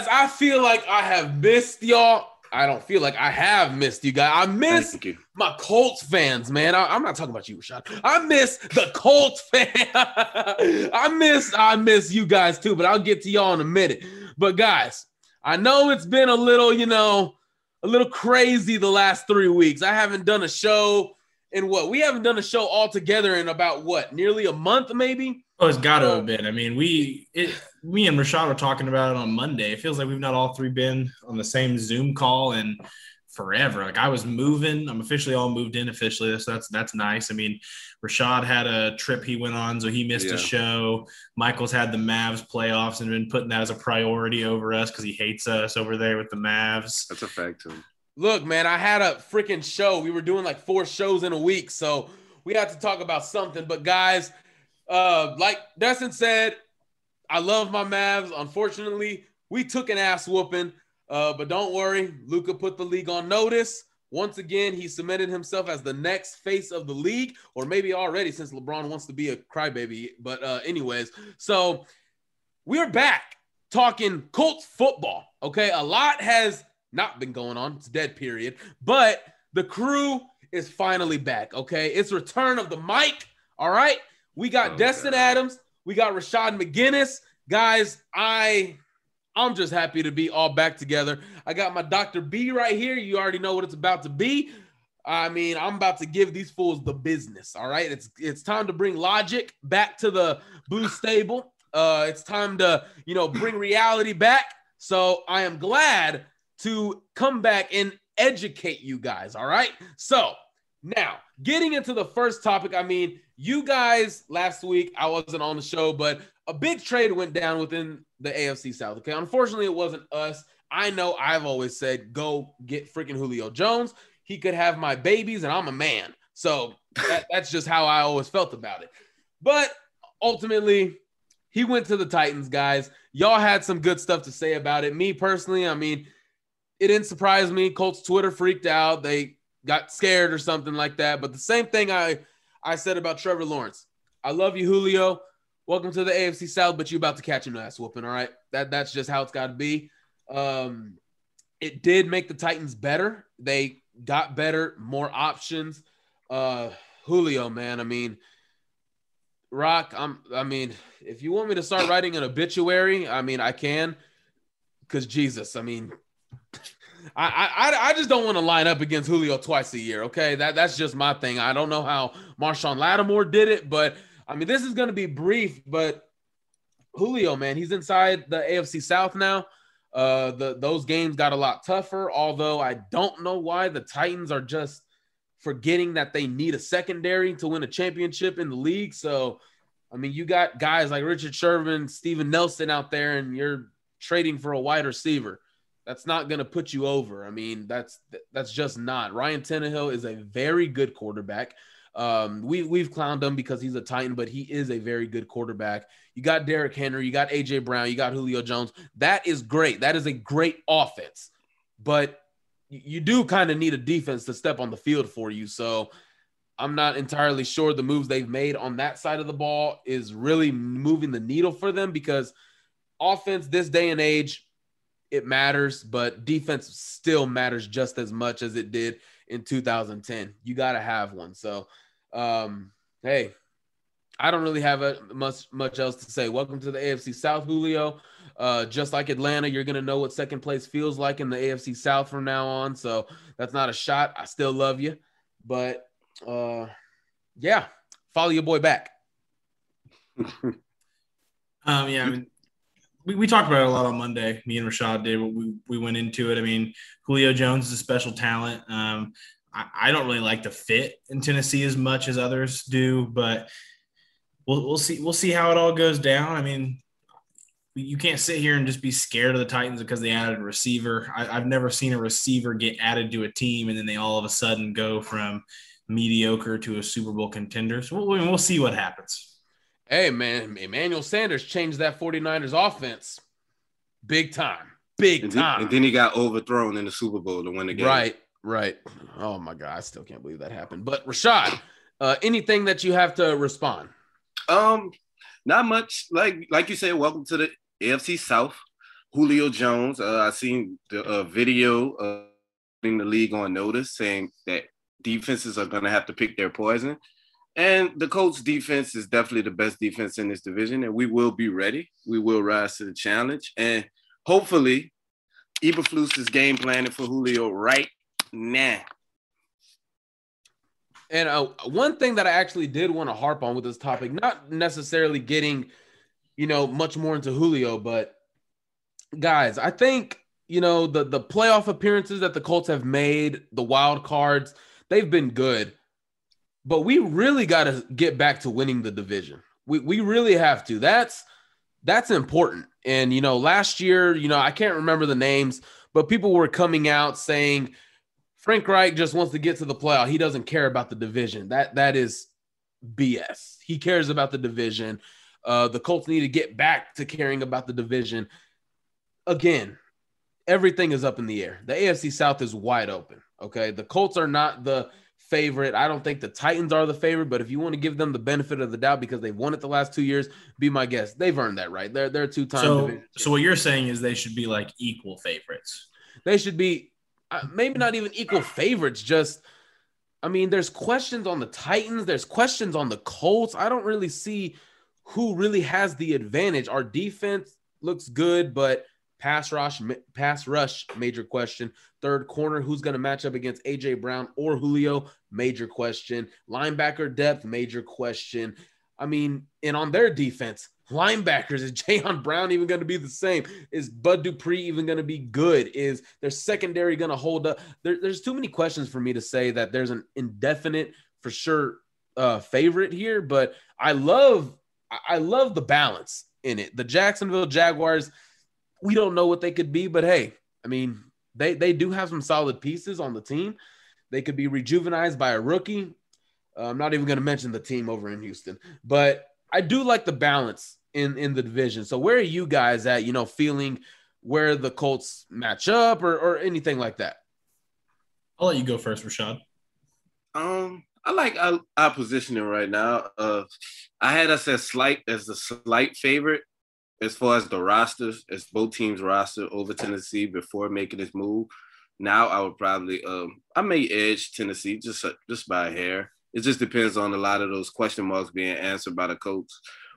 Guys? I feel like I have missed y'all. I don't feel like I have missed you guys. I miss my Colts fans, man. I, am not talking about you, Rashad. I miss the Colts fan. I miss I miss you guys too, but I'll get to y'all in a minute. But guys, I know it's been a little, you know, a little crazy the last three weeks. I haven't done a show in what we haven't done a show all together in about what nearly a month, maybe. Oh, it's got to uh, have been. I mean, we, it, me and Rashad were talking about it on Monday. It feels like we've not all three been on the same Zoom call in forever. Like I was moving. I'm officially all moved in officially. So that's that's nice. I mean, Rashad had a trip he went on, so he missed Yeah. a show. Michael's had the Mavs playoffs and been putting that as a priority over us because he hates us over there with the Mavs. That's a fact too. Look, man, I had a freaking show. We were doing like four shows in a week, so we had to talk about something. But guys, uh, like Destin said, I love my Mavs. Unfortunately, we took an ass whooping. Uh, but don't worry, Luka put the league on notice. Once again, he cemented himself as the next face of the league, or maybe already since LeBron wants to be a crybaby. But uh, anyways, so we're back talking Colts football. Okay, a lot has not been going on. It's dead period. But the crew is finally back. Okay, it's return of the mic. All right, we got Oh, Destin God. Adams. We got Rashad McGinnis. Guys, I I'm just happy to be all back together. I got my Dr. B right here. You already know what it's about to be. I mean, I'm about to give these fools the business. All right. It's it's time to bring logic back to the blue stable. Uh, it's time to, you know, bring reality back. So I am glad to come back and educate you guys. All right. So now getting into the first topic, I mean, you guys last week, I wasn't on the show, but a big trade went down within the AFC South. Okay. Unfortunately, it wasn't us. I know I've always said, go get freaking Julio Jones. He could have my babies, and I'm a man. So that, that's just how I always felt about it. But ultimately, he went to the Titans, guys. Y'all had some good stuff to say about it. Me personally, I mean, it didn't surprise me. Colts Twitter freaked out. They got scared or something like that. But the same thing I I said about Trevor Lawrence. I love you, Julio. Welcome to the AFC South, but you're about to catch an ass whooping. All right, that that's just how it's got to be. Um, it did make the Titans better. They got better, more options. Uh, Julio, man. I mean, Rock. I'm. I mean, if you want me to start writing an obituary, I mean, I can. Because Jesus, I mean, I, I I just don't want to line up against Julio twice a year. Okay, that that's just my thing. I don't know how Marshon Lattimore did it, but I mean, this is going to be brief. But Julio, man, he's inside the AFC South now. Uh, the those games got a lot tougher. Although I don't know why the Titans are just forgetting that they need a secondary to win a championship in the league. So, I mean, you got guys like Richard Sherman, Steven Nelson out there, and you're trading for a wide receiver. That's not going to put you over. I mean, that's that's just not. Ryan Tannehill is a very good quarterback. Um, we we've clowned him because he's a Titan, but he is a very good quarterback. You got Derrick Henry, you got AJ Brown, you got Julio Jones. That is great. That is a great offense. But you do kind of need a defense to step on the field for you. So I'm not entirely sure the moves they've made on that side of the ball is really moving the needle for them because offense this day and age it matters, but defense still matters just as much as it did in 2010. You got to have one. So, um, hey, I don't really have a, much much else to say. Welcome to the AFC South, Julio. Uh, just like Atlanta, you're gonna know what second place feels like in the AFC South from now on. So that's not a shot. I still love you, but uh, yeah, follow your boy back. um, yeah, I mean, we, we talked about it a lot on Monday. Me and Rashad did. We we went into it. I mean, Julio Jones is a special talent. Um, I, I don't really like the fit in Tennessee as much as others do, but we'll we'll see we'll see how it all goes down. I mean, you can't sit here and just be scared of the Titans because they added a receiver. I, have never seen a receiver get added to a team and then they all of a sudden go from mediocre to a Super Bowl contender. So we'll, we'll see what happens. Hey, man, Emmanuel Sanders changed that 49ers offense big time. Big and time. Then, and then he got overthrown in the Super Bowl to win the game. Right, right. Oh, my God. I still can't believe that happened. But Rashad, uh, anything that you have to respond? Um, not much. Like like you said, welcome to the AFC South. Julio Jones. Uh, I seen the uh, video uh, putting the league on notice saying that defenses are going to have to pick their poison. And the Colts defense is definitely the best defense in this division, and we will be ready. We will rise to the challenge, and hopefully, Eberflus is game planning for Julio right now. And uh, one thing that I actually did want to harp on with this topic, not necessarily getting, you know, much more into Julio, but guys, I think you know the the playoff appearances that the Colts have made, the wild cards, they've been good, but we really got to get back to winning the division. We we really have to. That's that's important. And you know, last year, you know, I can't remember the names, but people were coming out saying Frank Reich just wants to get to the playoff. He doesn't care about the division. That that is BS. He cares about the division. Uh, the Colts need to get back to caring about the division. Again, everything is up in the air. The AFC South is wide open. Okay, the Colts are not the favorite. I don't think the Titans are the favorite, but if you want to give them the benefit of the doubt because they've won it the last two years, be my guest. They've earned that right. They're they're two times. So, so what you're saying is they should be like equal favorites. They should be uh, maybe not even equal favorites. Just, I mean, there's questions on the Titans. There's questions on the Colts. I don't really see who really has the advantage. Our defense looks good, but pass rush, pass rush, major question. Third corner, who's going to match up against AJ Brown or Julio? Major question. Linebacker depth, major question. I mean, and on their defense, linebackers. Is Jayon Brown even going to be the same? Is Bud Dupree even going to be good? Is their secondary going to hold up? There, there's too many questions for me to say that there's an indefinite, for sure, uh, favorite here. But I love, I love the balance in it. The Jacksonville Jaguars, we don't know what they could be, but hey, I mean, they they do have some solid pieces on the team. They could be rejuvenized by a rookie. Uh, I'm not even going to mention the team over in Houston, but I do like the balance in in the division. So where are you guys at? You know, feeling where the Colts match up or or anything like that? I'll let you go first, Rashad. Um, I like our, our positioning right now. Uh, I had us as slight as the slight favorite as far as the rosters, as both teams roster over Tennessee before making this move. Now I would probably um I may edge Tennessee just just by a hair. It just depends on a lot of those question marks being answered by the coach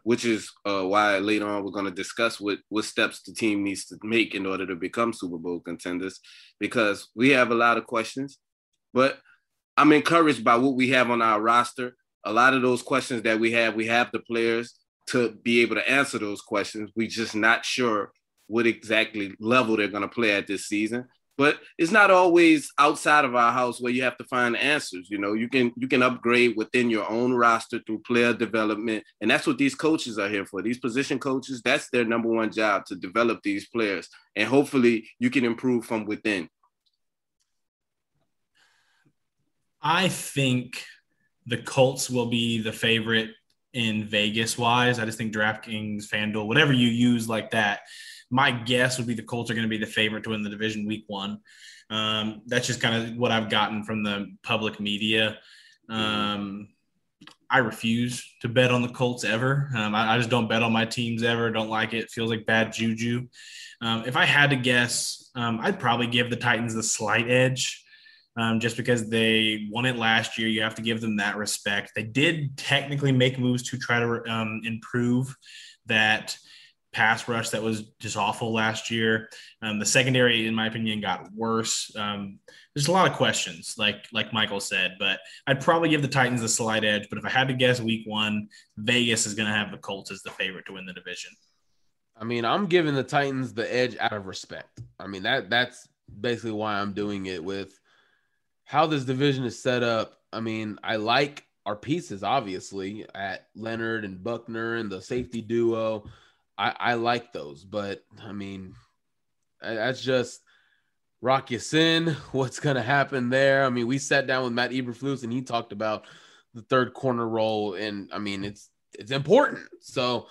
which is uh, why later on we're going to discuss what what steps the team needs to make in order to become Super Bowl contenders, because we have a lot of questions, but I'm encouraged by what we have on our roster. A lot of those questions that we have, we have the players to be able to answer those questions. We're just not sure what exactly level they're going to play at this season. But it's not always outside of our house where you have to find answers you know? You can you can upgrade within your own roster through player development and that's what these coaches are here for. These position coaches that's their number one job to develop these players and hopefully you can improve from within. I think the colts will be the favorite in vegas wise i just think draftkings fanduel whatever you use like that my guess would be the Colts are going to be the favorite to win the division week one. Um, that's just kind of what I've gotten from the public media. Um, I refuse to bet on the Colts ever. Um, I, I, just don't bet on my teams ever. Don't like it. Feels like bad juju. Um, if I had to guess, um, I'd probably give the Titans the slight edge. Um, just because they won it last year, you have to give them that respect. They did technically make moves to try to um, improve that pass rush that was just awful last year. Um, the secondary, in my opinion, got worse. Um, there's a lot of questions, like like Michael said, but I'd probably give the Titans a slight edge. But if I had to guess, Week One, Vegas is going to have the Colts as the favorite to win the division. I mean, I'm giving the Titans the edge out of respect. I mean that that's basically why I'm doing it with how this division is set up. I mean, I like our pieces obviously at Leonard and Buckner and the safety duo. I, I like those, but I mean, that's just Rock Ya-Sin. What's going to happen there? I mean, we sat down with Matt Eberflus and he talked about the third corner role, and I mean, it's it's important. So,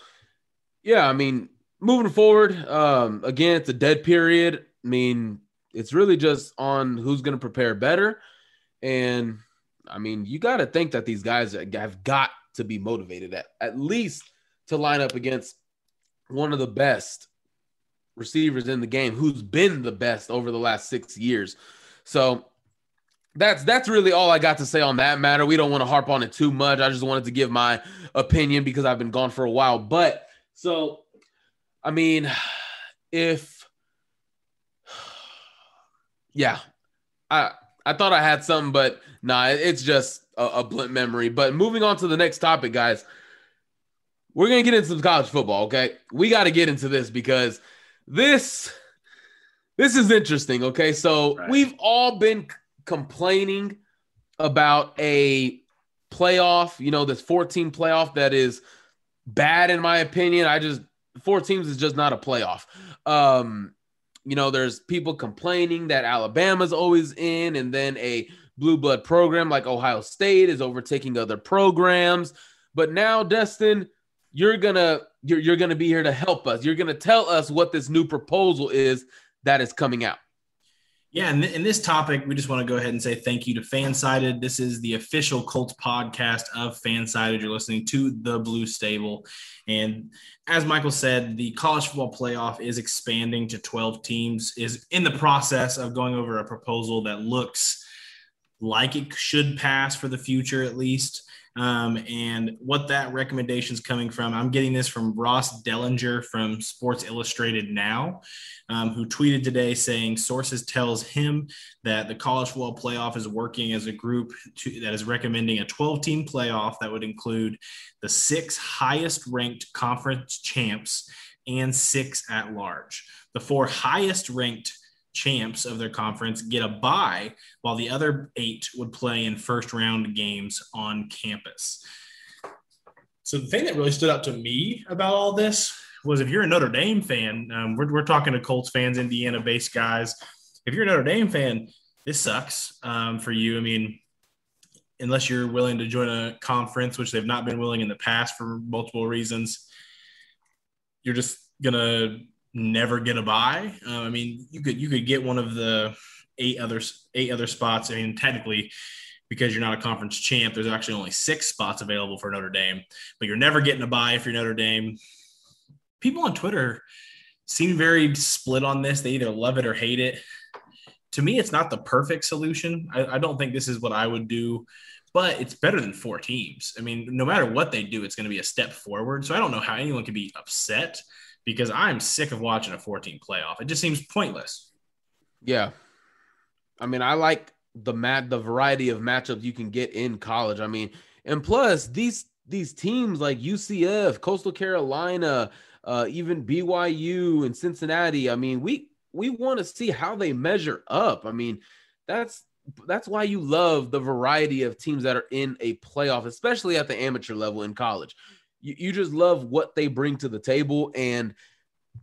yeah, I mean, moving forward, um, again, it's a dead period. I mean, it's really just on who's going to prepare better, and I mean, you got to think that these guys have got to be motivated at at least to line up against one of the best receivers in the game who's been the best over the last six years. So that's that's really all I got to say on that matter. We don't want to harp on it too much. I just wanted to give my opinion because I've been gone for a while. But so I mean, if yeah, I I thought I had something, but nah, it's just a, a blunt memory. But moving on to the next topic, guys we're gonna get into some college football. Okay, we got to get into this because this this is interesting. Okay, so right. we've all been c- complaining about a playoff. You know, this 14 playoff that is bad in my opinion. I just four teams is just not a playoff. Um, you know, there's people complaining that Alabama's always in, and then a blue blood program like Ohio State is overtaking other programs. But now, Destin, you're gonna you're, you're gonna be here to help us. You're gonna tell us what this new proposal is that is coming out. Yeah, and in this topic, we just want to go ahead and say thank you to Fansided. This is the official Colts podcast of Fansided. You're listening to the Blue Stable. And as Michael said, the college football playoff is expanding to 12 teams, is in the process of going over a proposal that looks like it should pass for the future at least. Um, and what that recommendation is coming from, I'm getting this from Ross Dellenger from Sports Illustrated Now, um, who tweeted today saying sources tells him that the college football playoff is working as a group to, that is recommending a 12 team playoff that would include the six highest ranked conference champs and six at large. The four highest ranked champs of their conference get a bye, while the other eight would play in first round games on campus. So the thing that really stood out to me about all this was if you're a Notre Dame fan, um, we're, we're talking to Colts fans, Indiana based guys. If you're a Notre Dame fan, this sucks um, for you. I mean, unless you're willing to join a conference, which they've not been willing in the past for multiple reasons, you're just gonna never get a bye. Uh, I mean, you could you could get one of the eight other eight other spots. I mean, technically, because you're not a conference champ, there's actually only six spots available for Notre Dame. But you're never getting a bye if you're Notre Dame. People on Twitter seem very split on this. They either love it or hate it. To me, it's not the perfect solution. I, I don't think this is what I would do but it's better than four teams. I mean, no matter what they do, it's going to be a step forward. So I don't know how anyone can be upset because I'm sick of watching a 14 playoff. It just seems pointless. Yeah. I mean, I like the mat the variety of matchups you can get in college. I mean, and plus these these teams like UCF, Coastal Carolina, uh, even BYU and Cincinnati. I mean, we we want to see how they measure up. I mean, that's that's why you love the variety of teams that are in a playoff, especially at the amateur level in college you, you just love what they bring to the table. And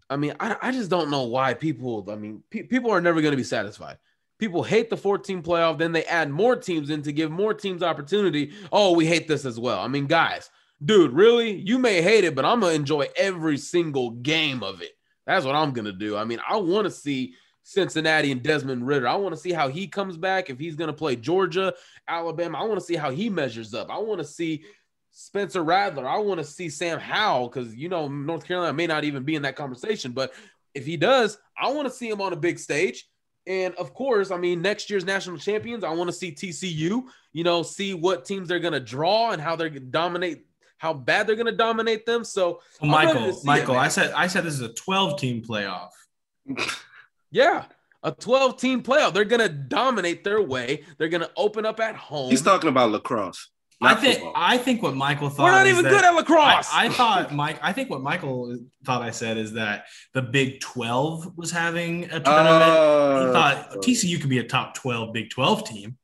I mean, I, I just don't know why people, I mean, pe- people are never going to be satisfied. People hate the 14 playoff, then they add more teams in to give more teams opportunity. Oh, we hate this as well. I mean, guys, dude, really? You may hate it, but I'm going to enjoy every single game of it. That's what I'm going to do. I mean, I want to see Cincinnati and Desmond Ridder. I want to see how he comes back. If he's going to play Georgia, Alabama, I want to see how he measures up. I want to see Spencer Rattler. I want to see Sam Howell because you know North Carolina may not even be in that conversation, but if he does, I want to see him on a big stage. And of course, I mean, next year's national champions, I want to see TCU, you know, see what teams they're going to draw and how they're going to dominate, how bad they're going to dominate them. So, well, Michael, Michael, it, I said, I said this is a 12 team playoff. yeah. A 12 team playoff. They're going to dominate their way. They're going to open up at home. He's talking about lacrosse. I think football. I think what Michael thought. We're not even good at lacrosse. I, I, thought Mike. I think what Michael thought I said is that the Big Twelve was having a tournament. Uh, he thought TCU could be a top twelve Big Twelve team.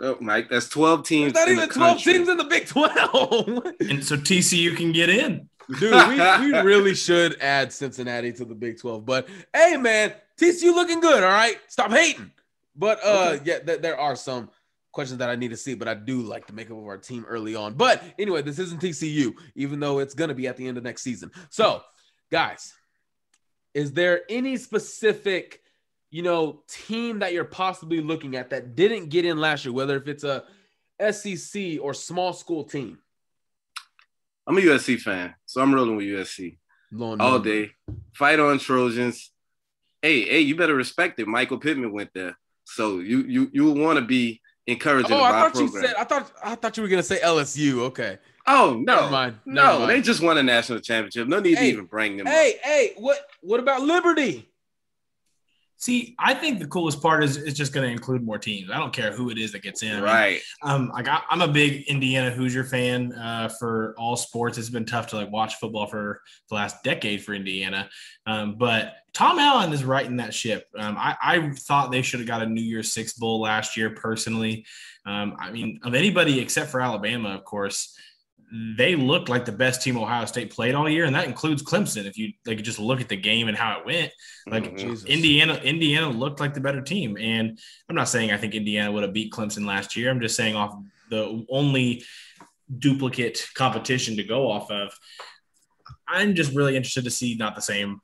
Oh, Mike, that's twelve teams. There's not even twelve country. teams in the Big Twelve, and so TCU can get in. Dude, we, we really should add Cincinnati to the Big Twelve. But hey, man, TCU looking good. All right, stop hating. But uh, okay. yeah, th- there are some questions that I need to see, but I do like the makeup of our team early on. But anyway, this isn't TCU, even though it's going to be at the end of next season. So, guys, is there any specific, you know, team that you're possibly looking at that didn't get in last year, whether if it's a SEC or small school team? I'm a USC fan, so I'm rolling with USC all day. Fight on Trojans. Hey, hey, you better respect it. Michael Pittman went there, so you you you want to be encouraging. Oh, I thought program. you said. I thought I thought you were gonna say LSU. Okay. Oh no, Never mind. Never no, mind. they just won a national championship. No need hey, to even bring them. Hey, up. hey, what what about Liberty? See, I think the coolest part is it's just going to include more teams. I don't care who it is that gets in. Right. I mean, um, like I, am a big Indiana Hoosier fan uh, for all sports. It's been tough to like watch football for the last decade for Indiana, um, but Tom Allen is right in that ship. Um, I, I, thought they should have got a New Year's Six bowl last year. Personally, um, I mean, of anybody except for Alabama, of course they looked like the best team Ohio State played all year, and that includes Clemson. If you like, just look at the game and how it went, like mm-hmm. Indiana, Indiana looked like the better team. And I'm not saying I think Indiana would have beat Clemson last year. I'm just saying off the only duplicate competition to go off of. I'm just really interested to see not the same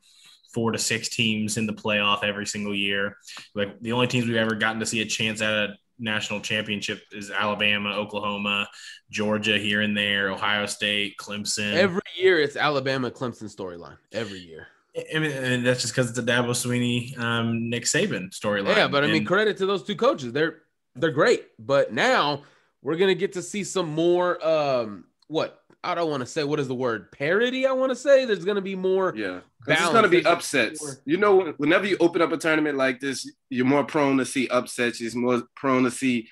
four to six teams in the playoff every single year. Like the only teams we've ever gotten to see a chance at national championship is Alabama, Oklahoma, Georgia here and there, Ohio State, Clemson. Every year it's Alabama Clemson storyline. Every year. I mean, and that's just because it's a Dabo Swinney, um, Nick Saban storyline. Yeah, but I mean, and, credit to those two coaches. They're they're great. But now we're gonna get to see some more. Um, what I don't want to say what is the word parody. I want to say there's going to be more. Yeah, it's going to be upsets. More... You know, whenever you open up a tournament like this, you're more prone to see upsets. You're more prone to see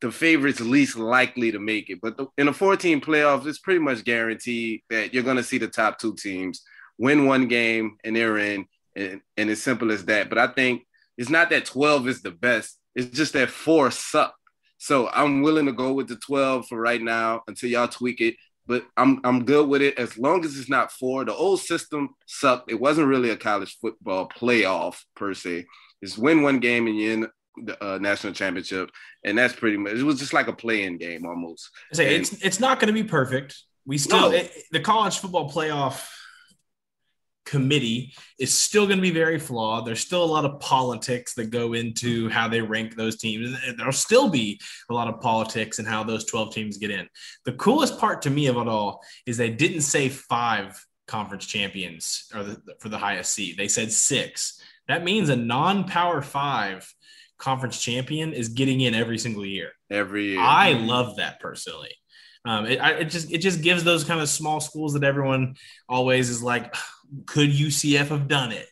the favorites least likely to make it. But the, in a 14 playoffs, it's pretty much guaranteed that you're going to see the top two teams win one game and they're in, and, and as simple as that. But I think it's not that 12 is the best. It's just that four suck. So I'm willing to go with the 12 for right now until y'all tweak it but I'm I'm good with it as long as it's not four. The old system sucked. It wasn't really a college football playoff per se. It's win one game and you in the uh, national championship, and that's pretty much. It was just like a playing game almost. say it's it's not going to be perfect. We still no. it, the college football playoff committee is still going to be very flawed. There's still a lot of politics that go into how they rank those teams. There'll still be a lot of politics and how those 12 teams get in. The coolest part to me of it all is they didn't say five conference champions or the, for the highest seed. They said six. That means a non-power five conference champion is getting in every single year. Every year. I love that personally. Um, it, it just it just gives those kind of small schools that everyone always is like, could UCF have done it?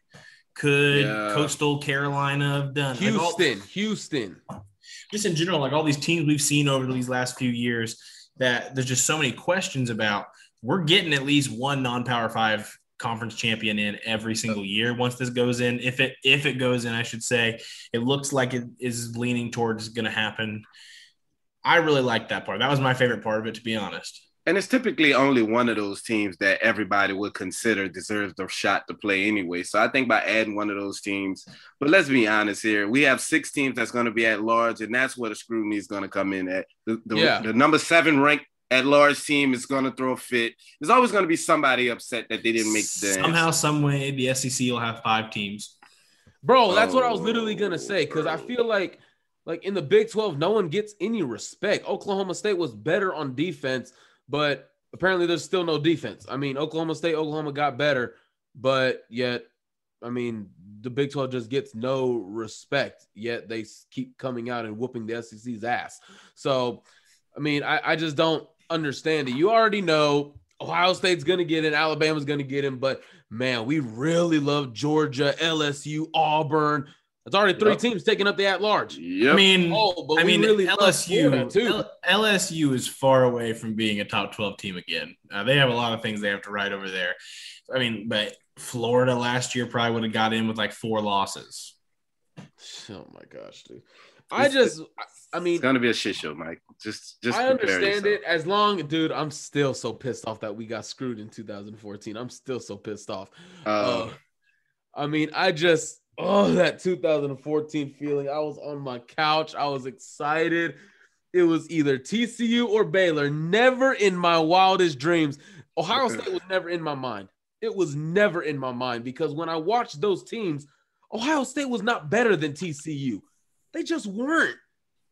Could yeah. Coastal Carolina have done it? Houston, like all, Houston. Just in general, like all these teams we've seen over these last few years, that there's just so many questions about. We're getting at least one non-power five conference champion in every single year once this goes in if it if it goes in i should say it looks like it is leaning towards going to happen i really like that part that was my favorite part of it to be honest and it's typically only one of those teams that everybody would consider deserves the shot to play anyway. So I think by adding one of those teams, but let's be honest here, we have six teams that's going to be at large, and that's where the scrutiny is going to come in at. The, the, yeah. the number seven ranked at large team is going to throw a fit. There's always going to be somebody upset that they didn't make the somehow, some way. The SEC will have five teams. Bro, that's what I was oh. literally gonna say because I feel like, like in the Big 12, no one gets any respect. Oklahoma State was better on defense, but apparently there's still no defense. I mean, Oklahoma State, Oklahoma got better, but yet, I mean, the Big 12 just gets no respect, yet they keep coming out and whooping the SEC's ass. So, I mean, I, I just don't understand it. You already know Ohio State's going to get in, Alabama's going to get in, but man, we really love Georgia, LSU, Auburn. It's already three yep. teams taking up the at large. Yep. I mean, oh, I mean, really LSU too. LSU is far away from being a top 12 team again. Uh, they have a lot of things they have to write over there. I mean, but Florida last year probably would have got in with like four losses. Oh my gosh, dude. I just I mean it's gonna be a shit show, Mike. Just just I understand yourself. it as long dude, I'm still so pissed off that we got screwed in 2014. I'm still so pissed off. Uh, uh I mean, I just oh that 2014 feeling. I was on my couch, I was excited. It was either TCU or Baylor. Never in my wildest dreams. Ohio State was never in my mind. It was never in my mind because when I watched those teams, Ohio State was not better than TCU. They just weren't.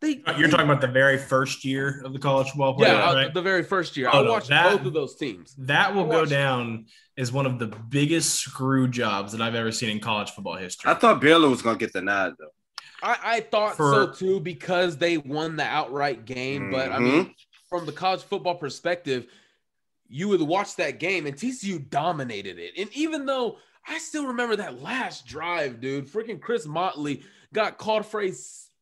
They, You're they, talking about the very first year of the college football playoff, yeah, right? the very first year. Oh, I watched that, both of those teams. That will go down as one of the biggest screw jobs that I've ever seen in college football history. I thought Baylor was going to get the nod, though. I, I thought For, so too because they won the outright game. Mm-hmm. But I mean, mm-hmm. from the college football perspective, you would watch that game and TCU dominated it. And even though I still remember that last drive, dude, freaking Chris Motley got called for a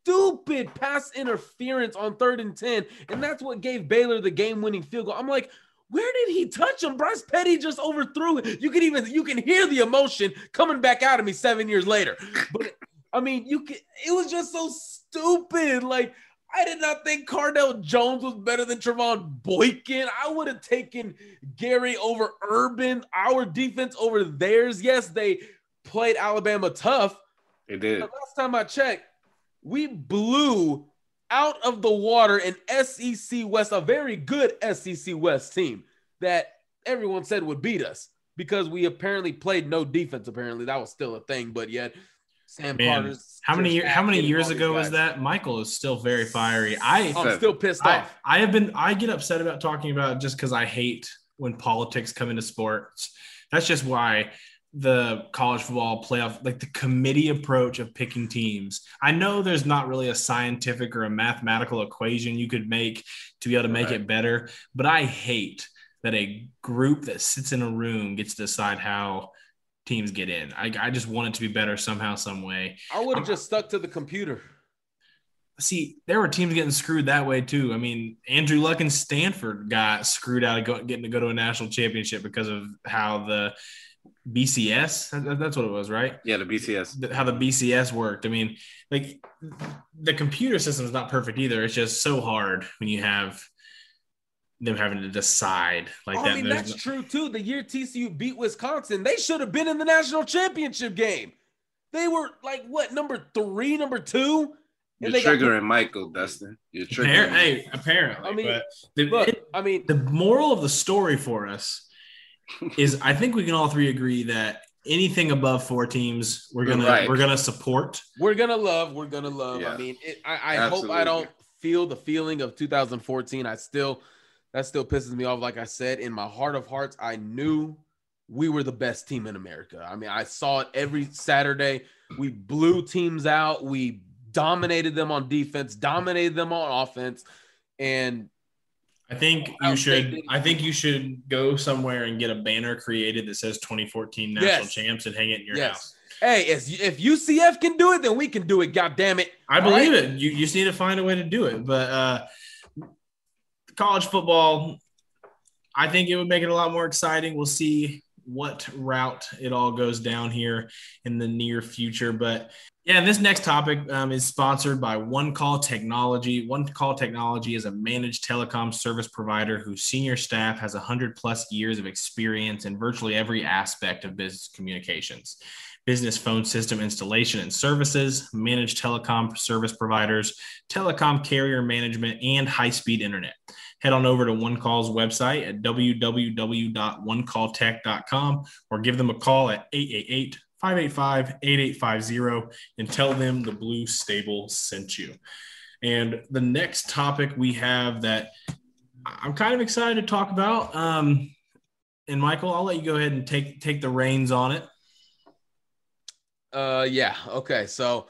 stupid pass interference on third and 10. And that's what gave Baylor the game winning field goal. I'm like, where did he touch him? Bryce Petty just overthrew it. You can even you can hear the emotion coming back out of me seven years later. But I mean, you can it was just so stupid. Like I did not think Cardale Jones was better than Trevone Boykin. I would have taken Gary over Urban, our defense over theirs. Yes, they played Alabama tough. They did. But last time I checked, we blew out of the water an SEC West, a very good SEC West team that everyone said would beat us because we apparently played no defense. Apparently, that was still a thing, but yet Sam Man, Carter's. How many how many years ago was that? Michael is still very fiery. I oh, I'm still pissed I, off. I have been. I get upset about talking about just because I hate when politics come into sports. That's just why the college football playoff, like the committee approach of picking teams. I know there's not really a scientific or a mathematical equation you could make to be able to make right. it better, but I hate that a group that sits in a room gets to decide how teams get in. I, I just want it to be better somehow, some way. I would have just stuck to the computer. See, there were teams getting screwed that way too. I mean, Andrew Luck and Stanford got screwed out of go, getting to go to a national championship because of how the BCS, that's what it was, right? Yeah, the BCS. How the BCS worked. I mean, like the computer system is not perfect either. It's just so hard when you have them having to decide like oh, that. I mean, that's no- true too. The year TCU beat Wisconsin, they should have been in the national championship game. They were like what number three, number two. You're triggering got- Michael, Dustin. You're triggering. hey, apparently. I mean, the, look, it, I mean, the moral of the story for us is I think we can all three agree that anything above four teams we're gonna right. we're gonna support. We're gonna love. We're gonna love. Yeah. I mean, it, I, I hope I don't feel the feeling of 2014. I still that still pisses me off. Like I said, in my heart of hearts, I knew we were the best team in America. I mean, I saw it every Saturday. We blew teams out. We dominated them on defense, dominated them on offense, and I think you should. I think you should go somewhere and get a banner created that says 2014 national yes. champs and hang it in your yes. house. Hey, if UCF can do it, then we can do it. God damn it! I believe right? it. You, you just need to find a way to do it. But uh, college football, I think it would make it a lot more exciting. We'll see what route it all goes down here in the near future. But yeah, this next topic um, is sponsored by One Call Technology. One Call Technology is a managed telecom service provider whose senior staff has 100 plus years of experience in virtually every aspect of business communications business phone system installation and services, managed telecom service providers, telecom carrier management, and high speed internet. Head on over to One Call's website at www.onecalltech.com or give them a call at 888 585 8850 and tell them the Blue Stable sent you. And the next topic we have that I'm kind of excited to talk about. Um, and Michael, I'll let you go ahead and take take the reins on it. Uh, yeah. Okay. So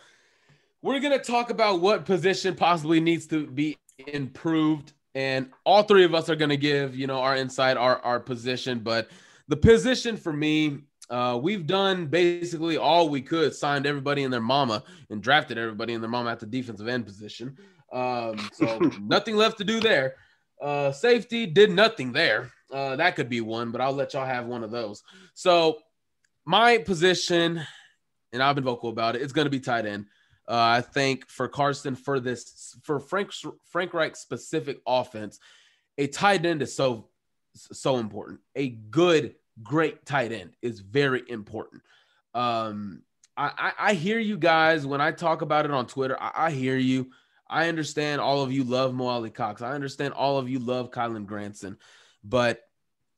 we're gonna talk about what position possibly needs to be improved, and all three of us are gonna give you know our insight, our our position. But the position for me, uh, we've done basically all we could, signed everybody and their mama, and drafted everybody and their mama at the defensive end position. Um, so nothing left to do there. Uh, safety did nothing there. Uh, that could be one, but I'll let y'all have one of those. So my position, and I've been vocal about it, it's going to be tight end. Uh, I think for Carson, for this, for Frank Frank Reich specific offense, a tight end is so so important. A good, great tight end is very important. Um, I, I, I hear you guys when I talk about it on Twitter. I, I hear you. I understand all of you love Mo Alie-Cox. I understand all of you love Kylen Granson. But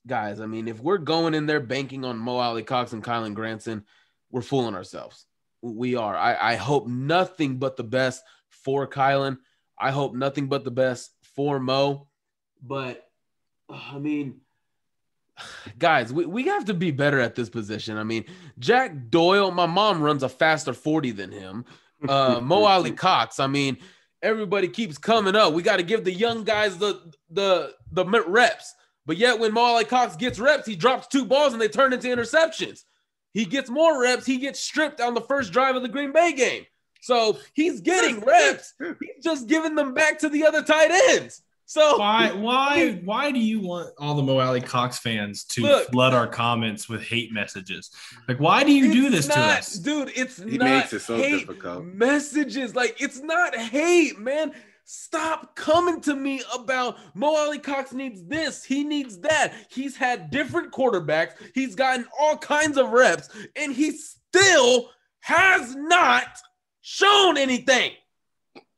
guys, I mean, if we're going in there banking on Mo Alie-Cox and Kylen Granson, we're fooling ourselves. We are. I, I hope nothing but the best for Kylen. I hope nothing but the best for Mo. But I mean, guys, we, we have to be better at this position. I mean, Jack Doyle, my mom runs a faster 40 than him. Uh, Mo Alie-Cox, I mean, everybody keeps coming up. We got to give the young guys the the the reps. But yet when Mo Alie-Cox gets reps, he drops two balls and they turn into interceptions. He gets more reps, he gets stripped on the first drive of the Green Bay game. So he's getting reps. He's just giving them back to the other tight ends. So why why why do you want all the Mo Alie-Cox fans to look, flood our comments with hate messages? Like, why do you do this not, to us, dude? It's he not makes it so hate difficult. Messages like it's not hate, man. Stop coming to me about Mo Alie-Cox needs this, he needs that. He's had different quarterbacks, he's gotten all kinds of reps, and he still has not shown anything.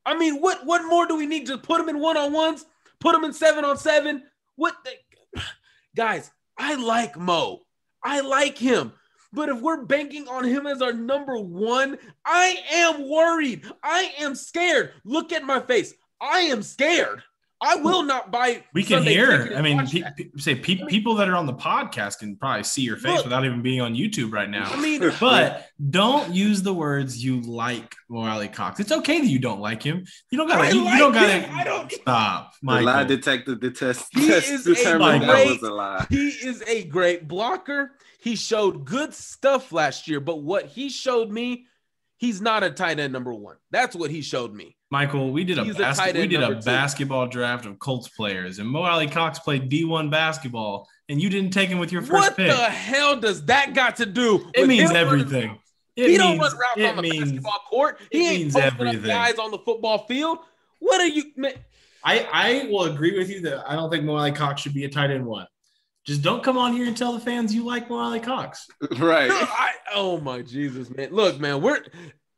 I mean, what what more do we need to put him in one on ones? Put him in seven on seven. What the... guys? I like Mo. I like him. But if we're banking on him as our number one, I am worried. I am scared. Look at my face. I am scared. I will not buy. We can Sunday hear. I mean, pe- pe- say pe- people that are on the podcast can probably see your face Look, without even being on YouTube right now. I mean, but don't use the words you like Mo Alie-Cox. It's okay that you don't like him. You don't gotta. You, like you, don't gotta. I don't stop. The lie detector the test. He is a great, a He is a great blocker. He showed good stuff last year, but what he showed me, he's not a tight end number one. That's what he showed me. Michael, we did a, bas- a we did a basketball draft of Colts players, and Mo Alie-Cox played D1 basketball, and you didn't take him with your first what pick. What the hell does that got to do? It means everything. It he means, don't run routes on the means, basketball court. He ain't posting everything. up guys on the football field. What are you? Man? I I will agree with you that I don't think Mo Alie-Cox should be a tight end one. Just don't come on here and tell the fans you like Mo Alie-Cox. Right. I, oh my Jesus, man. Look, man, we're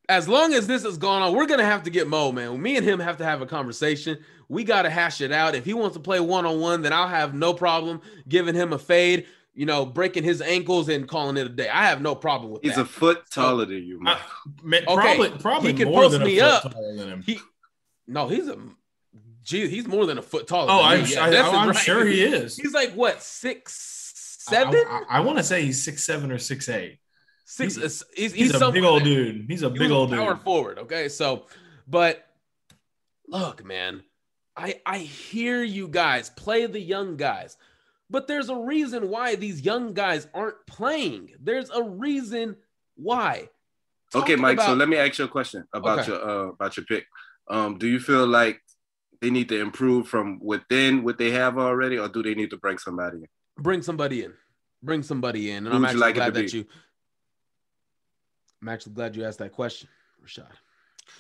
as long as this is going on, we're gonna have to get Mo, man. Me and him have to have a conversation. We gotta hash it out. If he wants to play one on one, then I'll have no problem giving him a fade. You know, breaking his ankles and calling it a day. I have no problem with He's that. He's a foot taller so, than you, man. okay, probably, probably he can post me up. He, no, he's a Gee, he's more than a foot taller. Oh, I'm, yeah, I, am right. sure he is. He's like what six seven? I, I, I want to say he's six seven or six eight. Six. He's, he's, he's, he's a big old dude. He's a big old power dude. forward. Okay, so, but look, man, I I hear you guys play the young guys, but there's a reason why these young guys aren't playing. There's a reason why. Talk okay, Mike. About, so let me ask you a question about okay. your uh, about your pick. Um, do you feel like they need to improve from within what they have already, or do they need to bring somebody in? Bring somebody in. Bring somebody in. And Who I'm actually like glad that be? you I'm actually glad you asked that question, Rashad.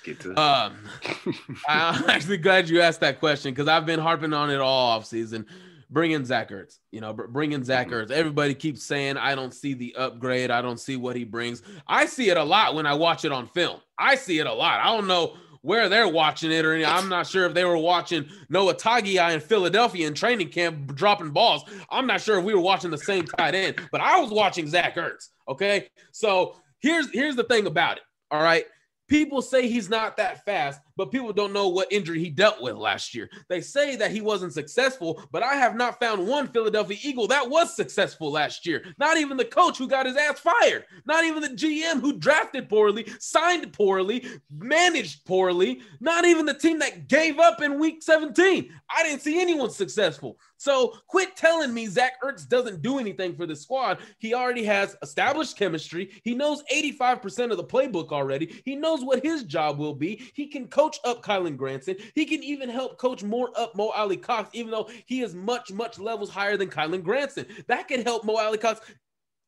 Get to um, I'm actually glad you asked that question because I've been harping on it all off season. Bringing Zach Ertz, you know, bringing Zach mm-hmm. Ertz. Everybody keeps saying I don't see the upgrade. I don't see what he brings. I see it a lot when I watch it on film. I see it a lot. I don't know where they're watching it, or I'm not sure if they were watching Noah Togiai in Philadelphia in training camp dropping balls. I'm not sure if we were watching the same tight end, but I was watching Zach Ertz. Okay, so here's here's the thing about it. All right. People say he's not that fast, but people don't know what injury he dealt with last year. They say that he wasn't successful, but I have not found one Philadelphia Eagle that was successful last year. Not even the coach who got his ass fired, not even the GM who drafted poorly, signed poorly, managed poorly, not even the team that gave up in week 17. I didn't see anyone successful. So quit telling me Zach Ertz doesn't do anything for the squad. He already has established chemistry. He knows 85% of the playbook already. He knows what his job will be. He can coach up Kylen Granson. He can even help coach more up Mo Alie-Cox, even though he is much, much levels higher than Kylen Granson. That could help Mo Alie-Cox